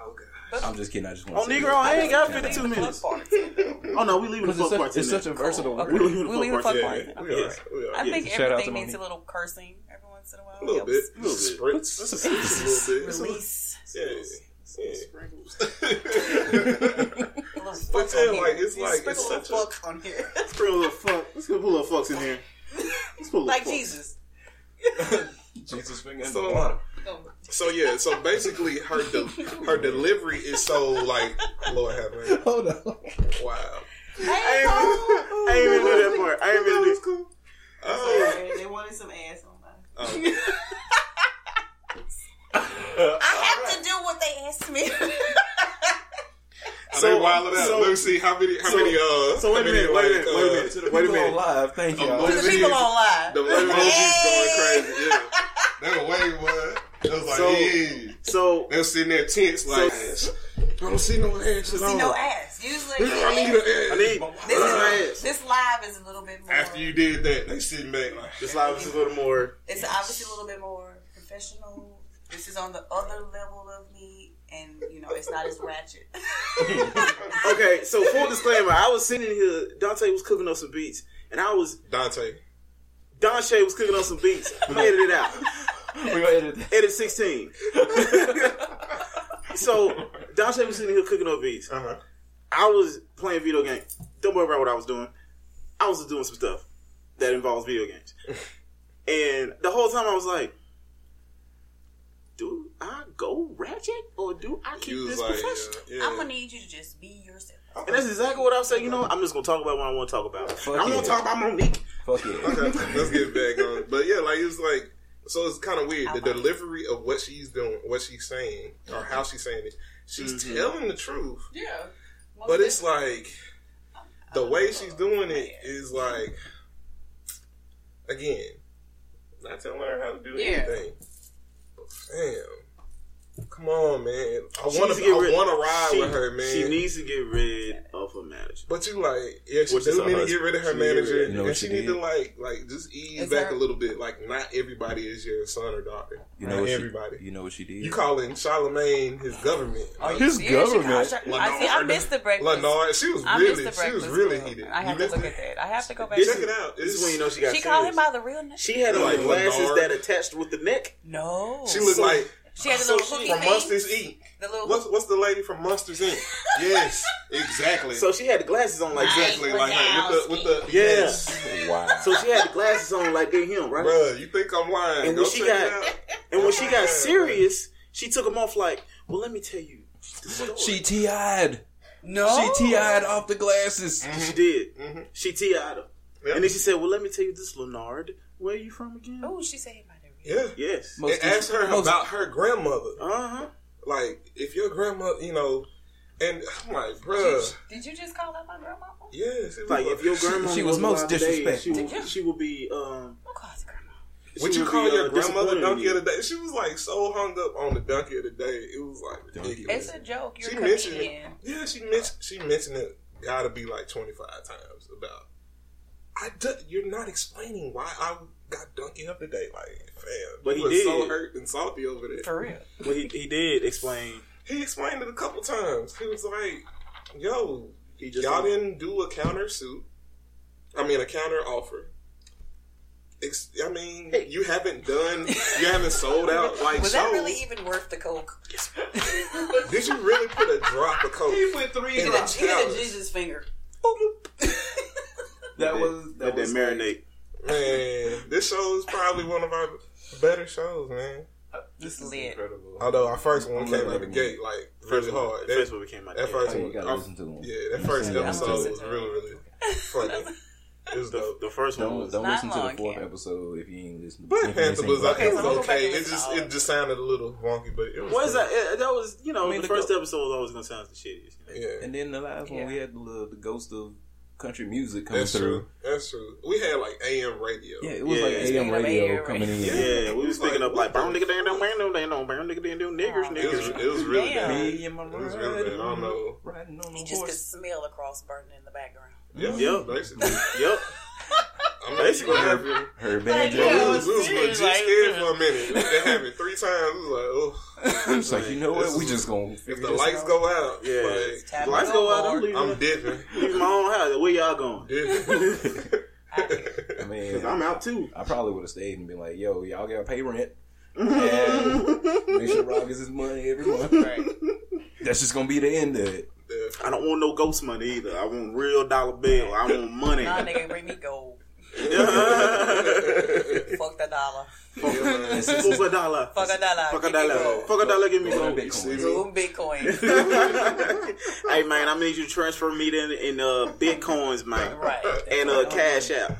oh god. I'm just kidding. I just want Oh, Negro, I ain't got 52 minutes. Oh, no, we leaving the Because fuck it's, such, parts it's such a versatile Cool. word. We leaving We leave the the fuck fuck parts Yeah, in we there. are. Yes. We are. I think Shout everything needs Monique. a little cursing every once in a while. a little bit, Helps. a little bit, spritz, That's a little bit. Release. Yeah, Sprinkles. yeah. A little fuck But yeah, on here. like, it's You like- sprinkle it's a little such a- fuck on here. Let's bring a little fuck. Let's put a little fucks in here. Let's put a little like fucks. Jesus. Jesus finger in So- the water. So yeah, so basically her de- her delivery is so like Lord have mercy. Hold on. Wow. Hey, I ain't, even, I ain't even do that part. I ain't even do cool. Oh, Cole. They wanted some ass on mine. oh. I have to do what they asked me. So, So- they wilding out. so- Let me see how many how so- many uh so wait how a many, minute, wait a minute, wait a uh, minute. To the Wait a people minute. on live, thank y'all. to the people on live. The emojis Hey. going crazy. Yeah, they were way what? It was like So- yeah. So, They were sitting there tense like I don't see no ass at See no ass. Usually, I need an ass. I need this, is, ass. this live is a little bit more. After you did that, they sitting back like This live is a little more. It's obviously a little bit more professional. This is on the other level of me, and you know, it's not as ratchet. Okay, so full disclaimer, I was sitting here, Dante was cooking up some beats, and I was, Dante. Donche was cooking up some beats. I'm gonna edit it out. We're gonna edit that. Edit 16. so, Donche was sitting here cooking up beats. Uh huh. I was playing video games. Don't worry about what I was doing. I was just doing some stuff that involves video games. and the whole time I was like, do I go ratchet or do I keep this like, professional? yeah, yeah. I'm gonna need you to just be yourself. And that's exactly what I'm saying. You know. I'm just gonna talk about what I want to talk about. Fuck I don't yeah. want to talk about Monique. Fuck yeah. Okay, let's get back on. But yeah, like it's like so it's kind of weird the I like it. delivery of what she's doing, what she's saying, or how she's saying it. She's Mhm. telling the truth, Yeah, but it's like the way she's doing it is like again, not telling her how to do Yeah. anything. Fam, come on, man. I want to. get I rid- want to ride she, with her, man. She needs to get rid of her manager. But you like, yeah, she Which is do her need to get rid of her She need to get manager, rid of- You know and she she need to like, like just ease Is back her- a little bit. Like, not everybody is your son or daughter. You not know what everybody. She, you know what she did? You calling Charlamagne his government? Are you His serious? government. I, I see. I missed the breakfast. Lenard, she was I really, she was really Club. heated. I have You to look listen- at that. I have to go back. Check it out. This is when you know she got. She called him by the real name. She had like Like glasses that attached with the neck. No. She looked like She had the so little she- from. Monsters Inc. The little What's what's the lady from Monsters Inc? yes, exactly. So she had the glasses on like that. exactly like her with the with the Yeah. yes. wow. So she had the glasses on like they're him, right? Bruh, you think I'm lying? And Go when she check got- And when she got serious, she took them off like, well, let me tell you. She TI'd. No. She TI'd off the glasses. She did. Mhm. She TI'd him. Yep. And then she said, well, let me tell you this, Lenard. Where are you from again? Oh, she said it by the real Yeah. Yes. Most And asked her most- about her grandmother. Uh-huh. Like, if your grandma, you know, and I'm like, bruh, Did you just call out my grandma? yes, it was Like if your grandma She was most alive today, disrespectful. She would, she would be. Um, Who calls grandma? Would you call be, your uh, grandmother disappointed donkey in of the day? She was like so hung up on the donkey of the day. It was like Donkey. ridiculous. It's a joke. You're she a mentioned it. Yeah, she mentioned she mentioned it. Got to be like twenty five times about. I do, you're not explaining why I got donkey up today. Like, fam, But he was did. so hurt and salty over there. For real. Well, he, he did explain. He explained it a couple times. He was like, "Yo, He just y'all didn't do a counter suit. I mean, a counter offer. I mean, Hey. you haven't done, you haven't sold out like Was shows. that really even worth the coke? Did you really put a drop of coke? He put three in He my a, he did a? Jesus finger. That was let that was marinate. Man, this show is probably one of our better shows, man. This is Lit. incredible. Although our first one came out the gate like First really hard. the That, first one we came out. that yeah. first Oh, you one, gotta listen to them. yeah, that first Yeah, episode was really, really funny. It was The, the first one Don't was. don't Not listen to the fourth Cam. episode if you ain't listening. Black if you ain't Panther was, okay, it was I'm gonna go back okay. It just it just sounded a little wonky, but it was. What is cool. that? It, that was you know I mean, the the first go- episode was always gonna sound the shittiest. You know? Yeah, And then the last one, we had the, the ghost of country music coming that's through. true. That's true. We had like AM radio. Yeah, it was Yeah. like AM radio AM coming in. Yeah, Yeah, we was was picking like, up like what brown nigga damn damn damn damn damn brown nigga damn damn niggers Aw. It was, niggers. it was really bad. Me and my It was really bad. I don't know. Riding on You just could smell the cross burning in the background. Yeah, Yep. basically. Yep. I'm Basically, basically her- happy. Her Like, banjo. We yeah, was, we was legit like- scared for a minute. That happened three times. We was like, oh, it's like, you know what? We just gonna if the lights out. go out, Yeah. like, Tap The lights go out. I'm leaving. I'm dipping. leaving my own house. Where y'all going? dipping. I mean, Cause I'm out too. I probably would have stayed and been like, yo, y'all gotta pay rent. And make sure Rob gets his money every month. Right. That's just gonna be the end of it. I don't want no ghost money either. I want real dollar bill. I want money. Nah, nigga, bring me gold. Fuck the dollar. Fuck a dollar. Fuck a dollar. Fuck a dollar. Fuck a dollar. Give me Gold gold. Bitcoin. Gold Bitcoin. hey man, I need you to transfer me in in uh, bitcoins, man, right. and uh, cash out.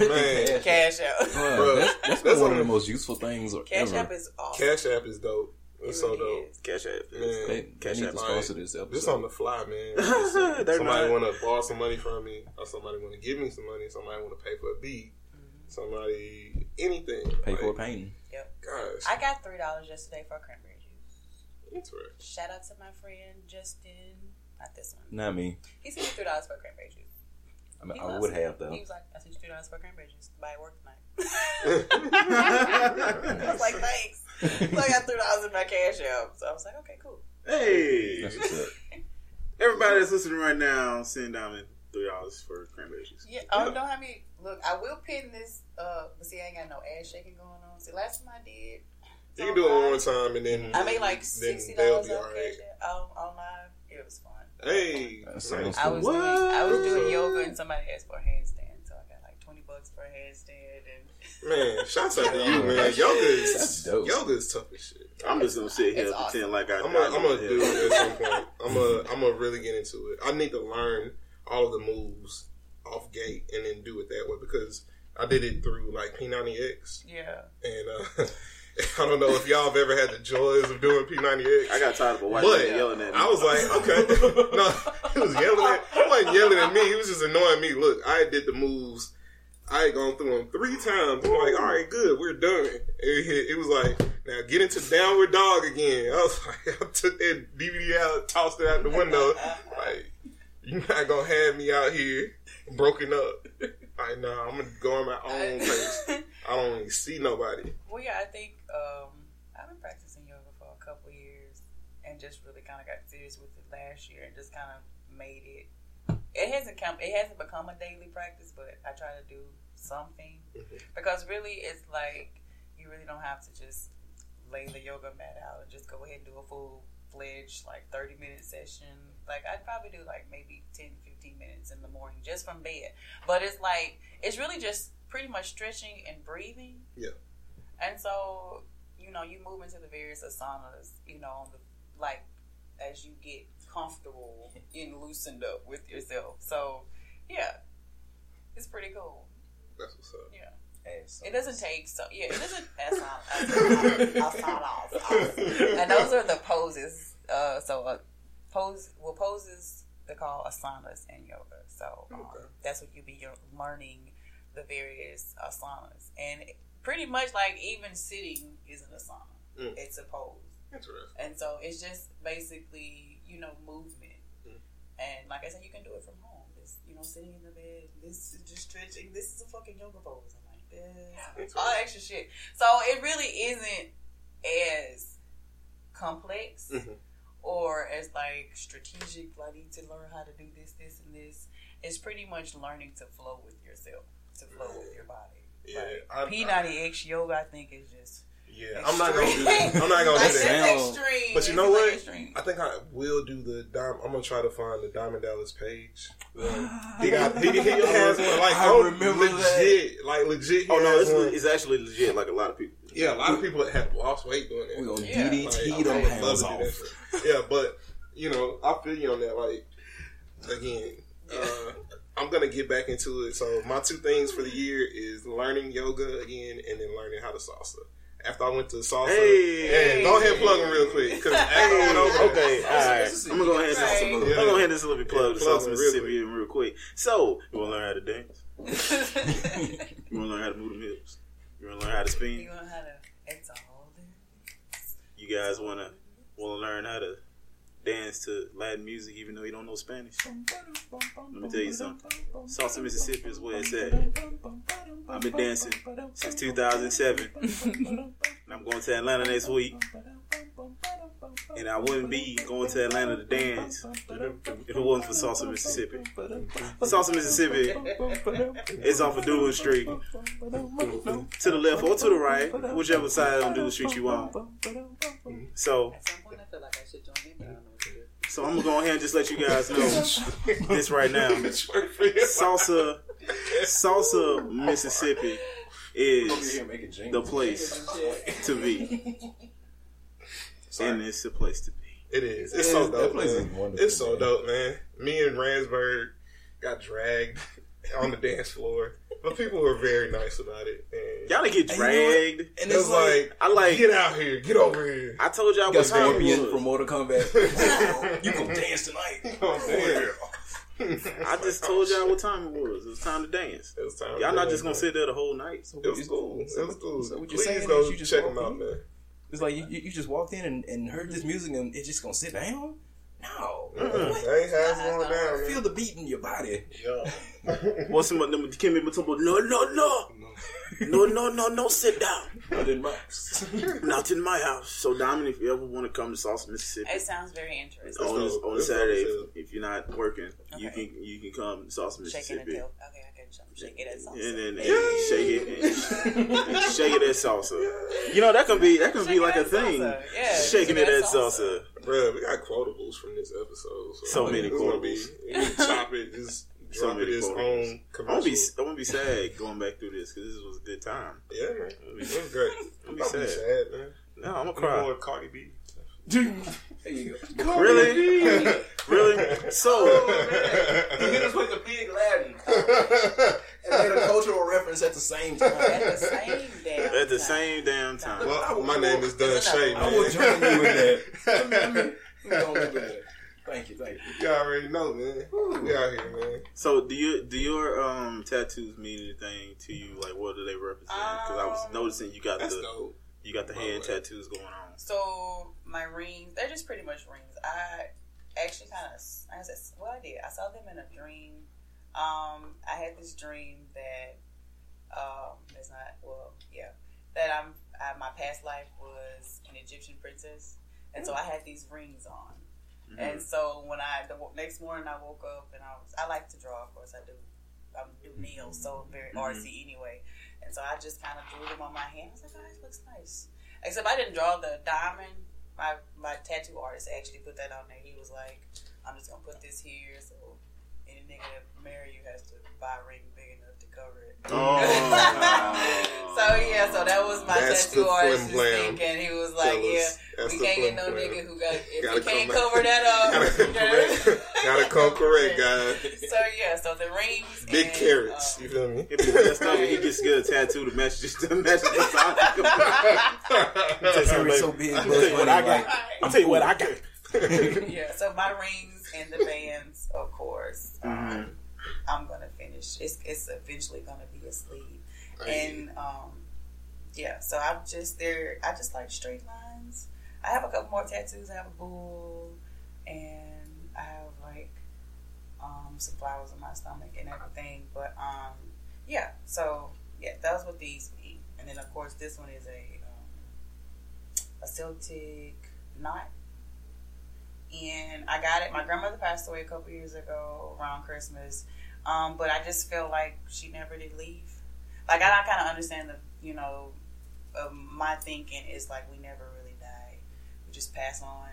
Man. Cash out. Bruh, Bruh, that's, that's that's one one of of the most useful things Cash ever. App is awesome. Cash App is dope. It It's so dope. Cash out. Man. They, they Cash need App. to sponsor this episode. Just on the fly, man. They're somebody want to borrow some money from me, or somebody want to give me some money. Somebody want to pay for a beat. Mm-hmm. Somebody anything. Pay like, for a painting. Yep. Gosh, I got three dollars yesterday for cranberry juice. interesting. Shout out to my friend Justin. Not this one. Not me. He sent me three dollars for cranberry juice. I, mean, I would have though. He was like, "I sent you three dollars for cranberry juice to buy at work tonight." I was like, "Thanks." So I got three dollars in my cash app. So I was like, "Okay, cool." Hey, That's what's up. everybody that's listening right now, send down three dollars for cranberry juice. Yeah, I don't know how many. Look, I will pin this. Uh, but see, I ain't got no ass shaking going on. See, last time I did, You can do it one more time, and then I made like sixty dollars on cash right. app on, on live. It was fun. Hey, I was doing I was doing yoga and somebody asked for a handstand, so I got like twenty bucks for a handstand and man, shouts out to you, man. Yoga is yoga is tough as shit. I'm just gonna sit here It's and awesome. pretend like I. I'm gonna know I'm gonna do it at some point. I'm gonna I'm gonna really get into it. I need to learn all of the moves off gate and then do it that way because I did it through like P90X yeah. and uh, I don't know if y'all have ever had the joys of doing P90X. I got tired of a white But man yelling at me. I was like, okay. No, he was yelling at He wasn't yelling at me. He was just annoying me. Look, I did the moves. I had gone through them three times. I'm like, all right, good, we're done. It, it was like, now get into downward dog again. I was like, I took that DVD out, tossed it out the window. Like, you're not gonna have me out here broken up. Like, nah, I'm gonna go on my own pace. I don't even see nobody. well, yeah, I think um, I've been practicing yoga for a couple years and just really kind of got serious with it last year and just kind of made it. It hasn't come. It hasn't become a daily practice, but I try to do something Mhm. because really, it's like you really don't have to just lay the yoga mat out and just go ahead and do a full fledged like 30 minute session. Like I'd probably do like maybe 10, 15 minutes in the morning just from bed. But it's like it's really just pretty much stretching and breathing. Yeah. And so, you know, you move into the various asanas, you know, on the like as you get comfortable and loosened up with yourself. So, yeah. It's pretty cool. That's what's up. Yeah. Ass It doesn't take so yeah. It doesn't. That's not. That's I'll start off. And those are the poses. Uh, so uh, pose. Well, poses they call asanas in yoga. So um, Okay. that's what you be you're learning the various asanas, and pretty much like even sitting is an asana. Mm. It's a pose. Interesting. And so it's just basically, you know, movement. Mm. And like I said, you can do it from home. This, you know, sitting in the bed, this is just stretching. This is a fucking yoga pose. I'm like, this, all that extra shit. So it really isn't as complex Mhm. or as like strategic. I need to learn how to do this, this, and this. It's pretty much learning to flow with yourself, to flow with your body. Yeah, Like, I- P90X yoga, I think, is just. Yeah, I'm not gonna do that. I'm not gonna like, do that. Extreme. But you know what? extreme. I think I will do the dime. I'm gonna try to find the Diamond Dallas page. he got he, he has one like I oh, remember legit, like legit. Oh no, it's, one. it's actually legit. Like a lot of people. yeah, a lot of people have lost weight doing that. We gonna Yeah. DDT Like, them I would to do that off. Yeah, but you know, I feel you on that. Like again, uh, I'm gonna get back into it. So my two things for the year is learning yoga again, and then learning how to salsa. After I went to salsa, Hey. and go ahead and plug them real quick because after I went over, Okay, all right. Mississippi. I'm gonna go ahead and Right. I'm gonna go ahead and just let me plug Yeah, the plug South it real Mississippi in real quick. So you wanna learn how to dance? You wanna learn how to move them hips? You wanna learn how to spin? you spin? know how to. It's all. You guys wanna wanna learn how to dance to Latin music even though you don't know Spanish? Let me tell you something. Salsa Mississippi is where it's at. I've been dancing since 2007. And I'm going to Atlanta next week. And I wouldn't be going to Atlanta to dance if it wasn't for Salsa Mississippi. Salsa Mississippi is off of Dewey Street. To the left or to the right, whichever side on Dewey Street you on. So, so I'm gonna go ahead and just let you guys know this right now. Salsa, Salsa Mississippi is the place to be, and it's the place to be. It is. It's It so is. Dope, man. It's so dope, man. Me and Ransburg got dragged on the dance floor, but people were very nice about it. And Y'all to get And you know dragged. And it was like, I like. get out here, get over here. I told y'all got what time it Scorpion was. from Mortal Kombat. you gonna dance tonight? Oh, I just told y'all what time it was. It was time to dance. It was time. Y'all to not dance, just gonna man. sit there the whole night. It was cool. It was cool. So what you're Please saying go is you just check them out, in? man. It's like you, you just walked in and, and heard this music and it's just gonna sit down. No, I ain't had going down, feel man. the beat in your body. Yeah. What's some of them? Dikembe Mutombo? No, no, no, no, no, no, no. Sit down. Not in my. House. Not in my house. So, Diamond, if you ever want to come to Salsa, Mississippi, It sounds very interesting. On, It's on Saturday, if, if you're not working, you can you can come to Salsa, Shaking and Mississippi. Okay, I. Shake it at salsa. and then and shake it and, and shake it at salsa. You know that can be that can be Shake it like a thing. Yeah, shaking it shake at at salsa. Bruh, we got quotables from this episode. So, So many it's gonna be- quotables. chop it, just So it many its quotables. own I'm commercial. gonna be I'm gonna be sad going back through this because this was a good time. Yeah, man. It was great. I'm Don't be be sad. sad, man. No, I'm gonna Be cry. More Cardi B. There you go. Really? Really? So He hit us with the pig Latin and made a cultural reference at the same At time. the same damn at the time. same damn time. well, my name is Don There's Shay, man. I will join you with that. Let me- let me go with that. Thank you, thank you. You already know, man. We out here, man. So do you do your um tattoos mean anything to you? Like what do they represent? Because I was Um, noticing you got That's the dope. You got the hand tattoos going on. So my rings, they're just pretty much rings. I actually kind of, I said, well, I did. I saw them in a dream. Um, I had this dream that, um, it's not well, yeah, that I'm, I, my past life was an Egyptian princess, and so I had these rings on. Mm-hmm. And so when I the next morning I woke up and I was I like to draw, of course I do. I do nails, so I'm very Mhm. artsy anyway. And so I just kind of drew them on my hand. I was like, oh, this looks nice. Except I didn't draw the diamond. My my tattoo artist actually put that on there. He was like, I'm just gonna put this here, so any nigga that marry you has to buy a ring big enough to cover it. Oh. so yeah, so that was my That's tattoo the artist flim thinking. He was like, yeah. Fellas, That's we can't get no man. nigga who got if Gotta he can't come back. cover that up. Gotta come correct. Gotta come correct, guys. So yeah, so the rings. Big and, carats. um, You feel me? If he messed up, he gets get a tattoo to match just to match the It's gonna be so big, I'll tell you what I got. Right. I'll tell you what I got. yeah, so my rings and the bands, of course. Um, Mhm. I'm gonna finish. It's it's eventually gonna be a sleeve, and um, yeah. So I'm just there. I just like straight lines. I have a couple more tattoos. I have a bull, and I have like um, some flowers on my stomach and everything. But um, yeah. So yeah, that's what these mean. And then of course this one is a um, a Celtic knot and I got it. My grandmother passed away a couple years ago around Christmas, um, but I just feel like she never did leave. Like I, kind of understand the, you know, um, my thinking is like we never really die. We just pass on,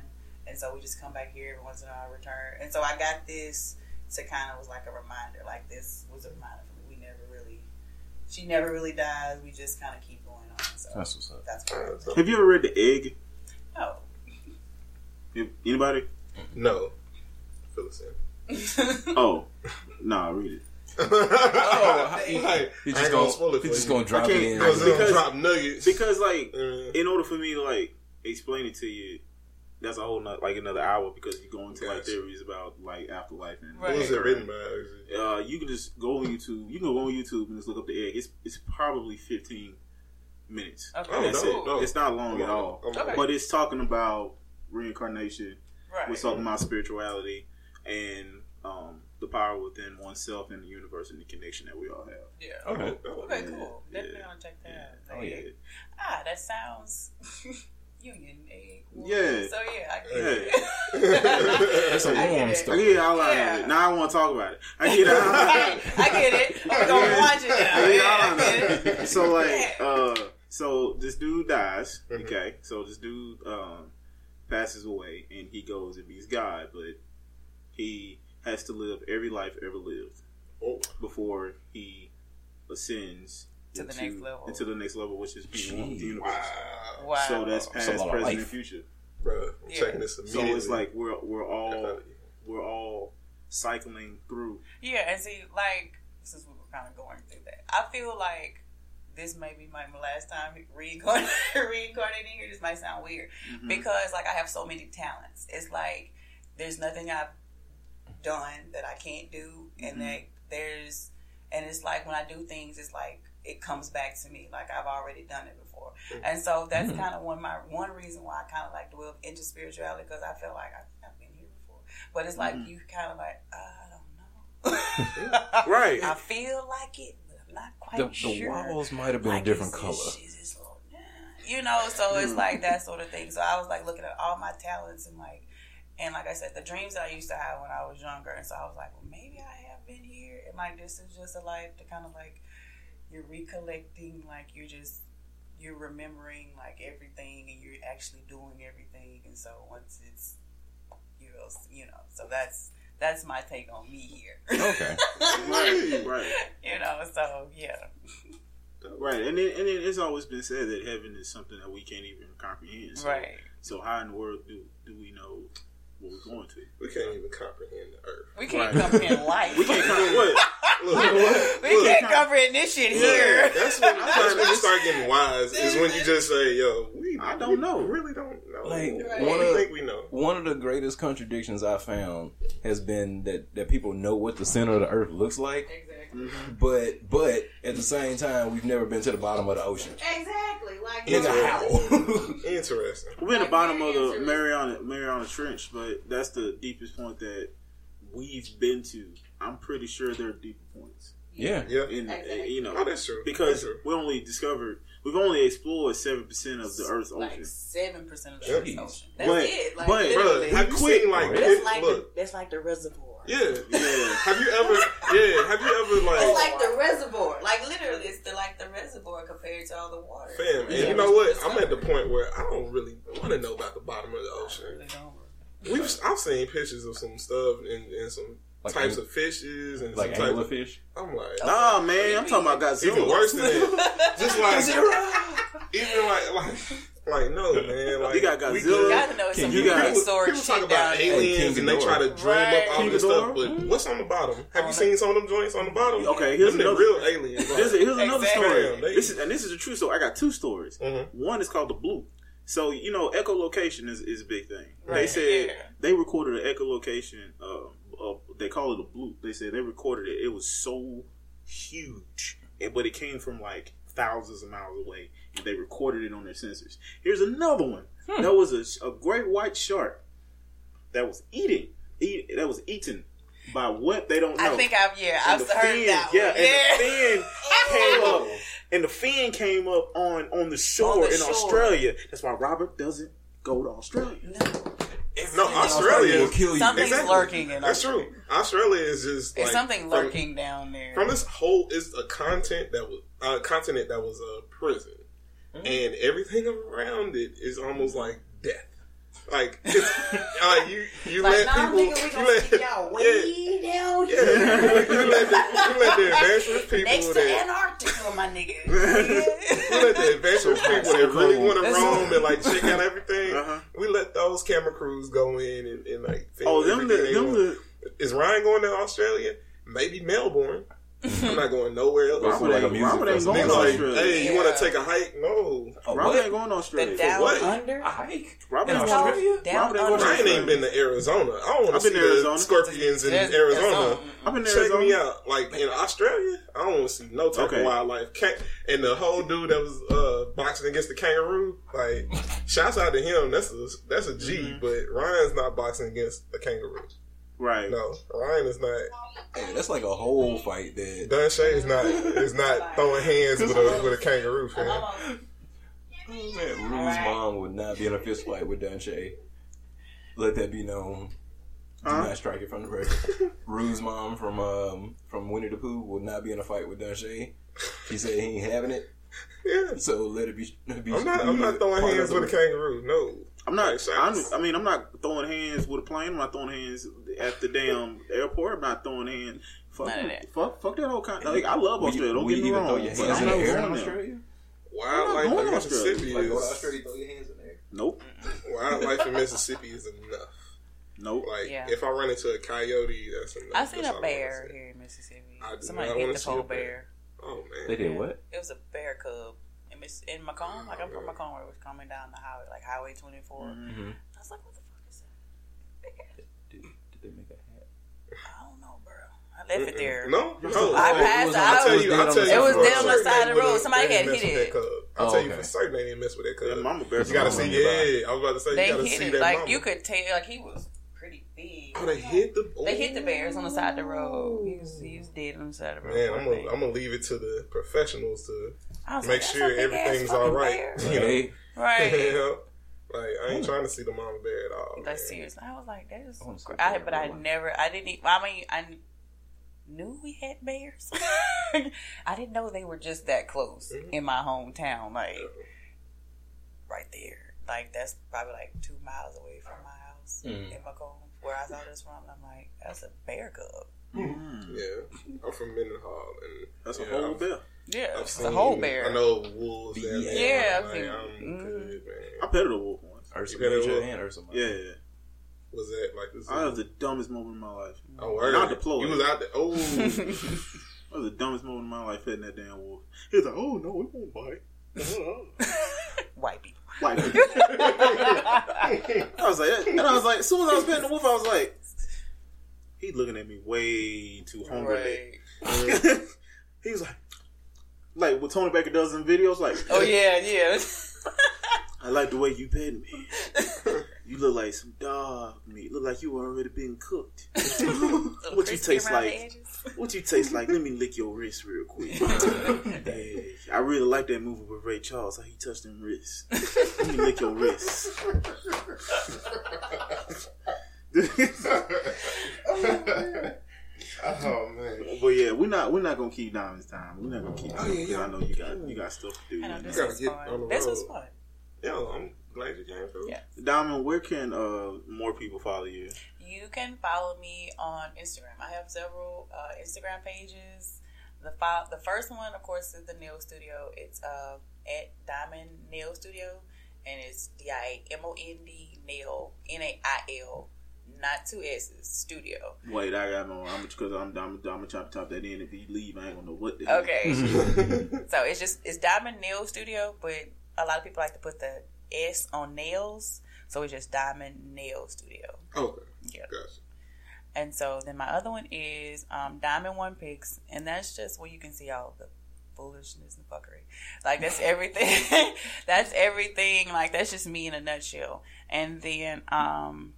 and so we just come back here every once in a while, return. And so I got this to kind of was like a reminder. Like this was a reminder for me. We never really, she never really dies. We just kind of keep going on. So That's what's up. that's what. Have you ever read The Egg? No. Anybody? no. Phyllis in. Oh, nah, I read it. Oh, he- like, He's just ain't gonna, spoil it for he's just gonna drop it in. Because Because- they'll drop nuggets. Because like, Uh, in order for me to like explain it to you, that's a whole not like another hour because you go into like Gotcha. theories about like afterlife and Right. who was it written by? Uh, you can just go on YouTube. You can go on YouTube and just look up the egg. It's it's probably fifteen minutes. Okay. Oh, That's no, it. no. It's not long I'm at all. Okay. But it's talking about reincarnation. Right. We're talking about spirituality and um, the power within oneself and the universe and the connection that we all have. yeah. Okay. Okay, Yeah, cool. yeah. Definitely gonna check that out. Oh, yeah. Ah, that sounds union egg. one. Yeah. So yeah, I get Yeah. it. That's a I get warm it. I get the outline Yeah. it. Now I want to talk about it. I get it. outline. I get it. I'm gonna Yeah. watch it now. I get Yeah, I get it. it. So like, uh, so this dude dies. Mhm. Okay, so this dude um, passes away and he goes and meets God, but he has to live every life ever lived Oh, before he ascends To the into- next level. Into the next level, which is being one with the universe. wow. Wow. So that's That's past, a lot of present, and future. Bro, I'm Yeah. checking this So immediately. it's like we're we're all we're all cycling through. Yeah, and see, like, since we were kind of going through that, I feel like this may be my last time reincarnating, reincarnating here. This might sound weird Mhm. because, like, I have so many talents. It's like there's nothing I've done that I can't do, and Mhm. that there's, and it's like when I do things, it's like it comes back to me, like I've already done it before, Mhm. and so that's Mhm. kind of one of my one reason why I kind of like dwell into spirituality because I feel like I think I've been here before, but it's like Mhm. you kind of like I don't know. Right. I feel like it, but I'm not quite The, the sure. walls might have been Like, a different color. is this little- You know, so it's Mm. like that sort of thing. So I was like looking at all my talents and like, and like I said, the dreams that I used to have when I was younger. And so I was like, well, maybe I have been here. And like, this is just a life to kind of like, you're recollecting, like you're just, you're remembering like everything and you're actually doing everything. And so once it's, you know, you know, so that's, that's my take on me here. Okay. Right, right. You know, so yeah. Right, and then, and then it's always been said that heaven is something that we can't even comprehend. So, Right. So how in the world do do we know what we're going to? we can't even comprehend the earth. We can't Right. comprehend life. We can't comprehend what? Look, We look, can't comprehend this shit look, here. That's when, that's when you start getting wise. Is when you just say, "Yo, we I don't know. really don't know. Like, what one we of- think we know." One of the greatest contradictions I found has been that, that people know what the center of the earth looks like, Exactly. Mhm. but but at the same time we've never been to the bottom of the ocean. Exactly. Like Nigga, how? Interesting. We're in the bottom of the interesting. Mariana Mariana Trench, but that's the deepest point that we've been to. I'm pretty sure there are deeper points. yeah. Yeah. In Exactly. you know, Oh, that's true. because That's true. we only discovered we've only explored seven percent of the Earth's like ocean. seven percent of the Jeez. Earth's ocean. That's But- it. Like but- literally. Bruh, have you Quick. seen like That's like look? the, that's like the reservoir. Yeah. Yeah. Have you ever? Yeah. Have you ever it's like? like the reservoir. Like literally, it's the like the reservoir compared to all the water. Fam, and Yeah. you know what? I'm at the point where I don't really want to know about the bottom of the ocean. really. We've I've seen pictures of some stuff and, and some Like types ang- of fishes and Like some types. Of, anglerfish. I'm like, Nah, man, I'm talking about Godzilla. even worse than that. Just like even like like Like, no, man. Like, You got Godzilla. good. You gotta know King some you got- prehistoric People talk about down aliens King and they try to dream Right. up all King this stuff, Ghidorah. but what's on the bottom? Have you seen some of them joints on the bottom? Okay, here's Them another- real aliens. Here's, here's another Exactly. story. Damn, they- this is, and this is a true story. I got two stories. Mhm. One is called the Bloop. So you know, echolocation is, is a big thing. They said Yeah. they recorded an echolocation. Uh, uh, they call it a bloop. They said they recorded it. It was so huge, and, but it came from like thousands of miles away, and they recorded it on their sensors. Here's another one. Hmm. That was a, a great white shark that was eating. Eat, that was eaten by what they don't know. I think I've yeah, And I've the heard fin- that one. Yeah, Yeah. and the fin came up, and the fin came up on on the shore On the in shore. Australia. That's why Robert doesn't go to Australia. No, Australia. will kill you. Something's Exactly. lurking in Australia. That's Australia. true. Australia is just There's like, something from- lurking down there. from this whole is a content that was a continent that was a prison, Mm-hmm. and everything around it is almost like death. Like uh, you, you like, let nah, people, nigga, we you gonna let, y'all yeah, way down yeah, you, you let the, you let the adventurous people next to that Antarctica, my nigga. we let the adventurous people that really want to roam and like check out everything. Uh-huh. We let those camera crews go in and, and like Oh, them the, them the Is Ryan going to Australia? Maybe Melbourne. I'm not going nowhere else. Robert like a music Robert ain't going Nigga, to like, Australia. hey, you want to take a hike? No. Oh, Robert what? ain't going to The Australia. down what? under. A hike? Robert In ain't going Australia? Down Robert ain't going under. to Ryan ain't been to Arizona. I don't want to I've see been to the Arizona. scorpions in There's- Arizona. I've been to Check Arizona. me out. Like in Australia, I don't want to see no type Okay. of wildlife. Can- and the whole dude that was uh, boxing against the kangaroo, like, shouts out to him. That's a that's a G, Mm-hmm. But Ryan's not boxing against the kangaroo. Right. No, Ryan is not. Hey, that's like a whole fight that. Donche is not is not throwing hands with a with a kangaroo fan. Man, Roo's mom would not be in a fist fight with Donche. Let that be known. Do Huh? not strike it from the record. Roo's mom from um from Winnie the Pooh would not be in a fight with Donche. She said he ain't having it, Yeah, so let it be. be I'm not. I'm not throwing hands with a kangaroo. No, I'm not. I'm. I mean, I'm not throwing hands with a plane. I'm not throwing hands at the damn airport. I'm not throwing hands. Fuck, None of that. fuck, fuck that whole kind. Like, I love Australia. you, Don't will get you me even wrong. throw your hands I'm in the air in there. Australia? wildlife going in Mississippi Like is Australia, throw your hands in there. Nope. wildlife in Mississippi is enough. Nope. Like Yeah. if I run into a coyote, that's enough. I seen That's a bear here in Mississippi. I Somebody not hit the see a pole bear. bear. Oh man, They did what? It was a bear cub in, Miss, in McComb. Like I'm from McComb, where it was coming down the highway, like Highway 24. Mm-hmm. I was like, what the fuck is that? Did, did they make a hat? I don't know, bro. I left it there. No, no. I it passed. I on- tell you, I tell you, It was for dead on the side of they the road. Somebody had didn't hit mess with it. that cub. I Oh, tell you for certain they didn't mess with that Yeah, cub. mama bear. You gotta see, nearby. yeah. I was about to say, they you gotta hit see it. that Like mama. you could tell, like he was pretty big. Oh, they hit the. They hit the bears on the side of the road. He was, he was dead on the side of the road. Man, I'm gonna. I'm gonna leave it to the professionals to make like, sure everything's all right. bear. You know? Right. Yeah. Like I ain't trying to see the mama bear at all. Like man. seriously, I was like, that is. I wanna see cra- a I, bear but I in real life. never, I didn't. Even, I mean, I knew we had bears. I didn't know they were just that close Mhm. in my hometown, like right there. Like that's probably like two miles away from my house Mhm. in McComb, where I saw this from. And I'm like, that's a bear cub. Mm. Yeah, I'm from Mendenhall, and That's yeah, a whole bear. Yeah, I've it's seen, a whole bear. I know wolves. Yeah. Yeah, I've like, seen- I'm mhm. good, I petted a wolf once. Ursa You better Major look. and Ursa Minor. Yeah, yeah. Was that like this? I was the dumbest moment of my life. oh, word. not deployed. You was out there. Oh, That was the dumbest moment of my life petting that damn wolf. He was like, "Oh no, it won't bite." White people. Like, I was like, and I was like, as soon as I was petting the wolf, I was like, he looking at me way too hungry. Right. he was like, like what Tony Baker does in videos, like, Oh yeah, yeah. I like the way you pet me. You look like some dog meat. Look like you already been cooked. what you taste like? What you taste like? Let me lick your wrist real quick. Yeah, I really like that movie with Ray Charles. How he touched them wrists. Let me lick your wrists. oh man. but yeah, we're not we're not gonna keep Diamond's time. We're not gonna keep. Oh, yeah, yeah. I know you got you got stuff to do. I know this gotta was get fun. on the This was road. fun. Yeah, I'm glad you came through. Yeah. Diamond, where can uh, more people follow you? You can follow me on Instagram. I have several uh, Instagram pages. The file, the first one, of course, is the Nail Studio. It's uh, at Diamond Nail Studio, and it's D I A M O N D nail N A I L, not two S's. Studio. Wait, I got no. I'm because I'm, I'm, I'm gonna chop top that in. If he leave, I ain't gonna know what. The Okay. so it's just it's Diamond Nail Studio, but a lot of people like to put the S on nails, so it's just Diamond Nail Studio. okay, Yeah. gotcha. And so then my other one is um, Diamond One Pics, and that's just where you can see all the foolishness and fuckery. Like that's everything. that's everything. Like that's just me in a nutshell. And then um,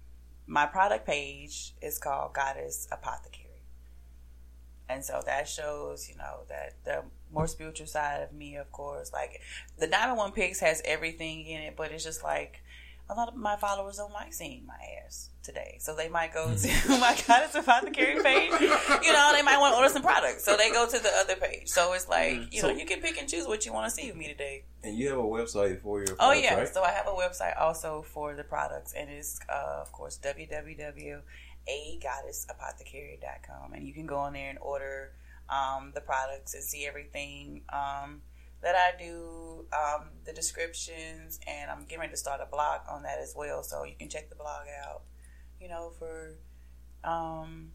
my product page is called Goddess Apothecary. And so that shows, you know, that the more spiritual side of me, of course. Like the Diamond One Pics has everything in it, but it's just like a lot of my followers don't like seeing my ass today. So they might go to my Goddess Apothecary page. You know, they might want to order some products. So they go to the other page. So it's like, you know, you can pick and choose what you want to see with me today. And you have a website for your Oh yeah, right? so I have a website also for the products, and it's uh, of course www.agoddessapothecary.com, and you can go on there and order um, the products and see everything um, that I do, um, the descriptions, and I'm getting ready to start a blog on that as well, so you can check the blog out. You know for um,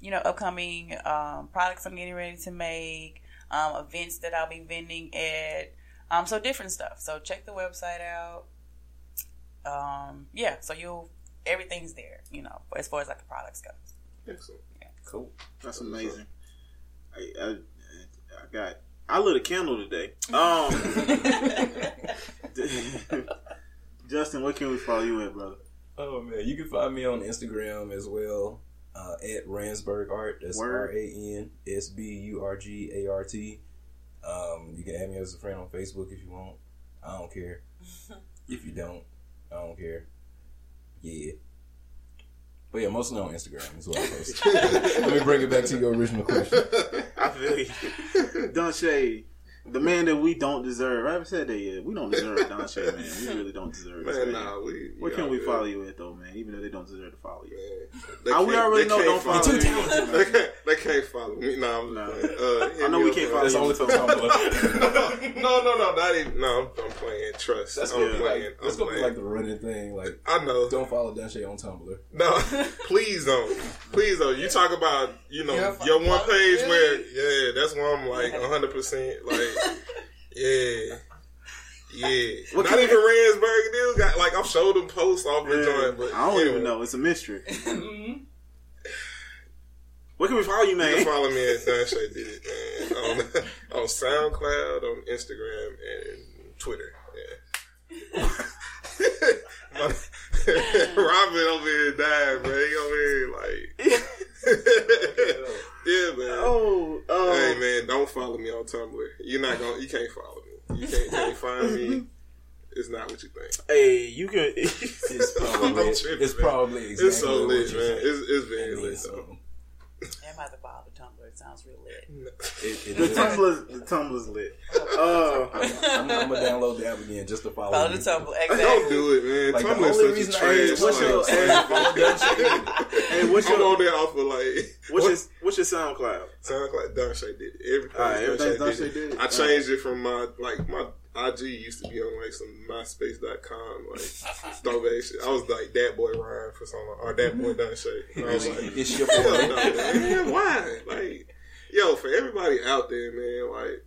you know upcoming um, products I'm getting ready to make, um, events that I'll be vending at. Um, so different stuff. So check the website out. Um, yeah, so you'll everything's there, you know, as far as like the products goes. Excellent. Cool. That's amazing. I, I, I got. I lit a candle today. Um, Justin, what can we follow you at, brother? Oh man, you can find me on Instagram as well uh, at Ransburg Art. That's R A N S B U R G A R T. Um, you can add me as a friend on Facebook if you want. I don't care. if you don't, I don't care. Yeah. But yeah, mostly on Instagram is what I post. Let me bring it back to your original question. I feel you. Donche, the man that we don't deserve. I haven't said that yet. We don't deserve Donche, man. We really don't deserve this Man, man. nah, we. Where can we man. follow you at, though, man? Even though they don't deserve to follow you. Man, they Ah, we already know don't follow You're you. too. They can't, they can't follow me. No, I'm Nah. playing. Uh, I know we can't on- follow That's you. only for Tumblr. no, no, no, not even. No, I'm, I'm playing. Trust. That's I'm gonna playing. like I'm that's gonna be like the running thing. Like, I know. don't follow Donche on Tumblr. No, please don't. Please don't. You talk about, you know, Your your, one page where, yeah, that's where I'm like 100%. Like, yeah. Yeah. What Not can- even Ransburg deal. Got, like, I've showed them posts off the joint, but. I don't anyway. even know. It's a mystery. Mm-hmm. Where can we follow you, You man? can follow me at Donche Did It, man. On, on SoundCloud, on Instagram, and Twitter. Yeah. My- Robin over here died, man. He over here like, yeah, man. Oh, um, Hey, man, don't follow me on Tumblr. You're not gonna. You can't follow me. You can't, can't find me. It's not what you think. hey, you can. It's probably it's probably exactly It's so what lit, you man. think. It's, it's very lit, though. um, I'm about to follow the Tumblr. It sounds real lit. it- it the is. Tumblr's the Tumblr's lit. Uh, I'm, I'm gonna download the app again just to follow. Follow you. the Tumblr. Exactly. Don't do it, man. Like, the Tumblr's only such reason a I trash. what's your- site. hey, hey, what's I'm your on there off of like what's your what's your SoundCloud? Sounds like Donche did it. Everything. All right, everything's Don Don Shay Shay did it. I changed it from my like my IG used to be on like some MySpace.com like throwback shit. I was like that boy Ryan for so long, or that boy Donche. I was like, It's your hell boy. no, man. Why? Like, yo, for everybody out there, man, like.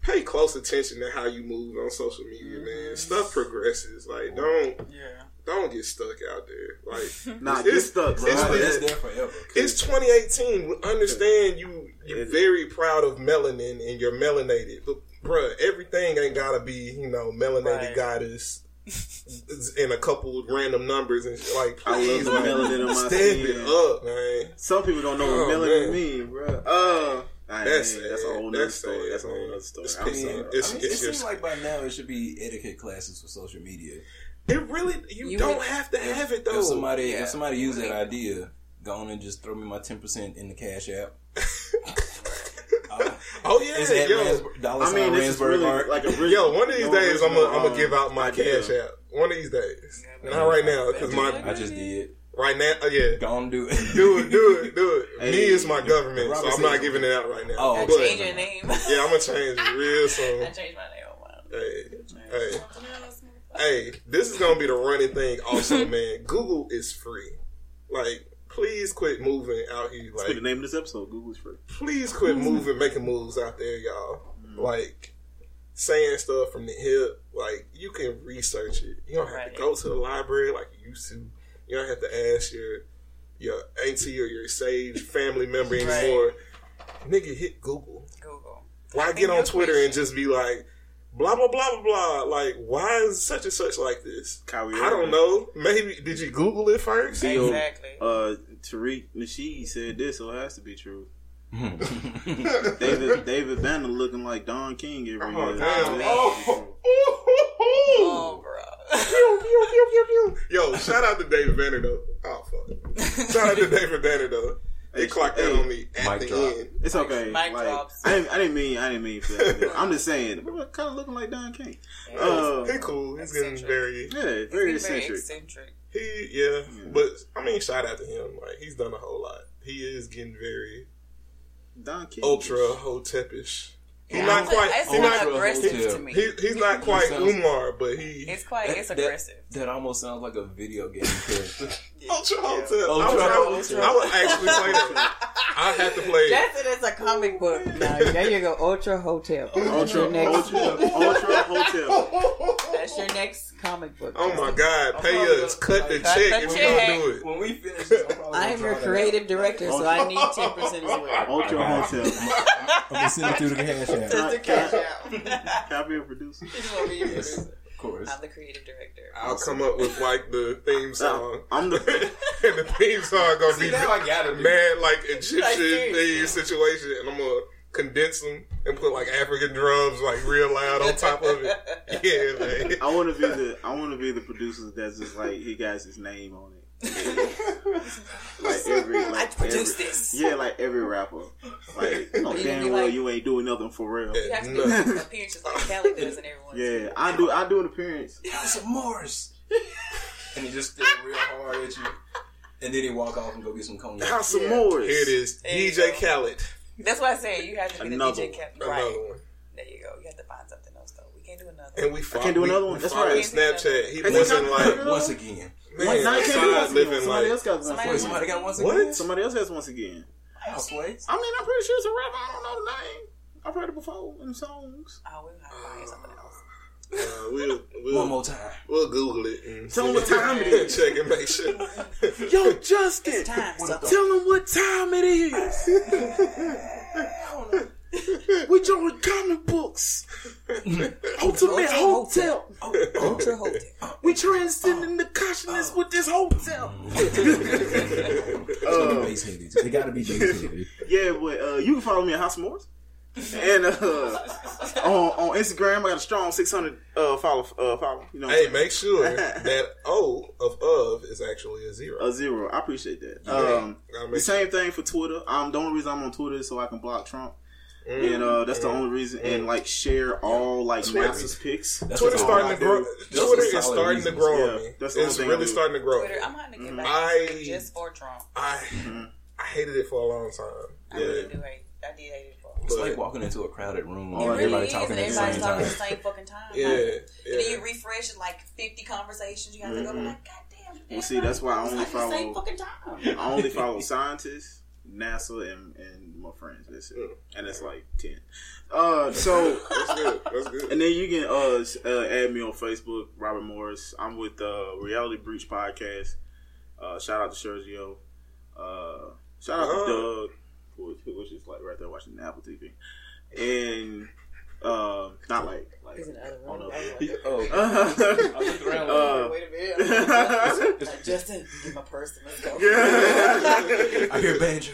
Pay close attention to how you move on social media, man. Stuff progresses. Like, don't Yeah. Don't get stuck out there. Like, Nah, it's- get stuck, bro. it's- Nah, it's- it's there forever. it's 2018. We Understand you. You're very proud of melanin and you're melanated, but bruh, everything ain't gotta be you know melanated Right. goddess in a couple of random numbers and shit. like. I love Please, the man, melanin on my step skin. it up, man. Some people don't know what Oh, melanin man. mean, bro. Uh, I- That's man, that's a sad. whole nother That's story. sad, That's a whole man. nother story. It's I'm sorry. it's- I mean, it seems like by now it should be etiquette classes for social media. It really, you, You don't would- have to have it though. If somebody Yeah. if somebody use that idea, go on and just throw me my ten percent in the cash app. Uh, oh yeah, it's at yo, Ransburg, dollar I sign mean, this is really art. like a real, yo. One of these no days, I'm gonna I'm gonna um, give out my cash app. One of these days, Yeah, not right now because I my just, I just did. right now, oh, yeah. Go on, do it. Do it, do it, do it. Hey, Me is my government, so I'm not giving it out right now. Oh, I but, changed your name. yeah, I'm gonna change it real soon. I soon. changed my name. Wow. Hey, hey, hey, this is gonna be the running thing. Also, man, Google is free. Like, please quit moving out here. That's the name of this episode. Google's free. please quit moving, making moves out there, y'all. Mm. Like, saying stuff from the hip. Like, you can research it. You don't have Right. to go to the library like you used to. You don't have to ask your your auntie or your sage family member Right. anymore. Nigga, hit Google. Google. Why get on Twitter and just be like, blah blah blah blah blah? Like, why is such and such like this? Kyrie I don't know. Maybe did you Google it first? Theo, Exactly. Uh, Tariq Nasheed said this, so it has to be true. David. David David Banner looking like Don King every Oh year. damn! Yeah. Oh, Oh, bro. Pew. Yo, shout out to David Banner though. Oh fuck! Shout out to David Banner though. They clocked that hey, on me at mic the drop. end. It's okay. Mic like, drops. I didn't, I didn't mean I didn't mean for that. I'm just saying, kind of looking like Don King. Uh, he cool. He's getting very yeah, Very, very very eccentric. eccentric. he yeah. Yeah. But I mean, shout out to him. Like he's done a whole lot. He is getting very Don King. ultra hotepish. He's Yeah, not It's quite. It's He's not not. aggressive hotel. to me. He, he's not quite sounds- Umar, but he it's quite. It's That- aggressive. That almost sounds like a video game character. ultra hotel. Ultra I, would, Hotel. I would actually play that. I have to play it. That's it. It's a comic book. Now there you go. Ultra Hotel. That's Ultra, next. ultra, ultra hotel. That's your next comic book. Oh my God! Pay us, gonna- cut the Cut check, the and we check. gonna do it. when we finish this, I'm probably I gonna am draw your that creative director, so I need ten percent as well. Ultra hotel. I'm gonna send it through the cash app. Just to cash out. Can I be a producer? You want me your producer. Of course. I'm the creative director. I'll come up with like the theme song, I'm the. and the theme song gonna See, be now I got it. mad like Egyptian Like, seriously. theme situation, and I'm gonna condense them and put like African drums like real loud on top of it. Yeah, man. I want to be the. I want to be the producer that's just like he got his name on it. Like every. Like I produced every- this. Yeah, like every rapper. Like, oh, You damn well, like- you ain't doing nothing for real. You have to No. do appearances like Kelly does and everyone. Yeah, I do. I do an appearance. House of Morris. and he just stare real hard at you. And then he walk off and go get some cognac. House of Yeah. Morris. Here it is, There DJ go. Khaled. That's why I say you have to be Another the DJ. one. Cap- Another right. one. There you go. You have to find something else though. We can't do another. And we fought, can't do another we one? That's fought right. Snapchat. He wasn't like Once again. Man, Wait, now you can't do outside once again. Somebody like else got one. Somebody- Wait, somebody got once What? Somebody else has once again. House plays. I mean, I'm pretty sure it's a rapper. I don't know the name. I've heard it before in songs. Oh, we'll have to find something else. uh, we'll we'll, One more time. we'll Google it and Tell 'em send what time it and Check and make sure. Yo, Justin, It's time. What So, up, though? tell them what time it is. we drawing comic books. Ultimate Hotel. Ultra Hotel. We transcending the consciousness with this hotel. It's be bass heavy. It gotta be bass heavy. Yeah, but uh, you can follow me at House of Morris. And uh, on on Instagram, I got a strong 600 uh, follow. Uh, follow. You know, Hey, make sure that O of of is actually a zero. a zero. I appreciate that. Yeah. Um, the make same thing for Twitter. Um, the only reason I'm on Twitter is so I can block Trump, Mm. and uh, that's the only reason. And like share all like Twitter. NASA's picks. That's Twitter's starting to grow. Twitter is solid starting to grow Yeah, on me. that's the It's thing really starting to grow. Twitter. I'm gonna get back I- to just for Trump. I I hated it for a long time. I Yeah. really do hate. I did hate it for. It's But- like walking into a crowded room. It It and really everybody is, talking at the everybody's same talking time. at the same fucking time. Yeah, Like, yeah. And then you refresh it like 50 conversations. You have to go Mhm. like, God damn. Well, see, that's why I only It's like the same follow- fucking time. I only follow scientists, NASA, and, and my friends. That's it, Yeah. and it's like ten. Uh, so That's good. That's good. and then you can uh, uh add me on Facebook, Robert Morris. I'm with uh Reality Breach podcast. Uh, shout out to Sergio. Uh, shout out Oh. to Doug, who- which is like right there watching the Apple TV, and uh, not like. He's in the other Oh, room. no. Oh, I looked around. Uh, Wait a minute. yeah. Like, Justin, give my purse. Let's go. I hear banjo.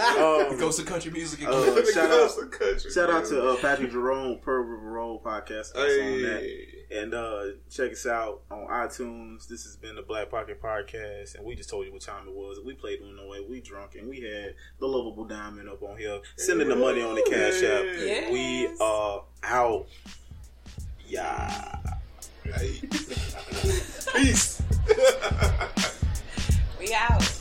Um, It goes to country music again. Uh, shout out- to country, Shout out to uh, Patrick Jerome, Per River Road podcast. On that. Hey. And uh, check us out on iTunes. This has been the Black Pocket Podcast, and we just told you what time it was. We played Uno way. We drunk, and we had the lovable diamond up on here, sending the money on the cash app. Yes. We are out. Yeah. Peace. we out.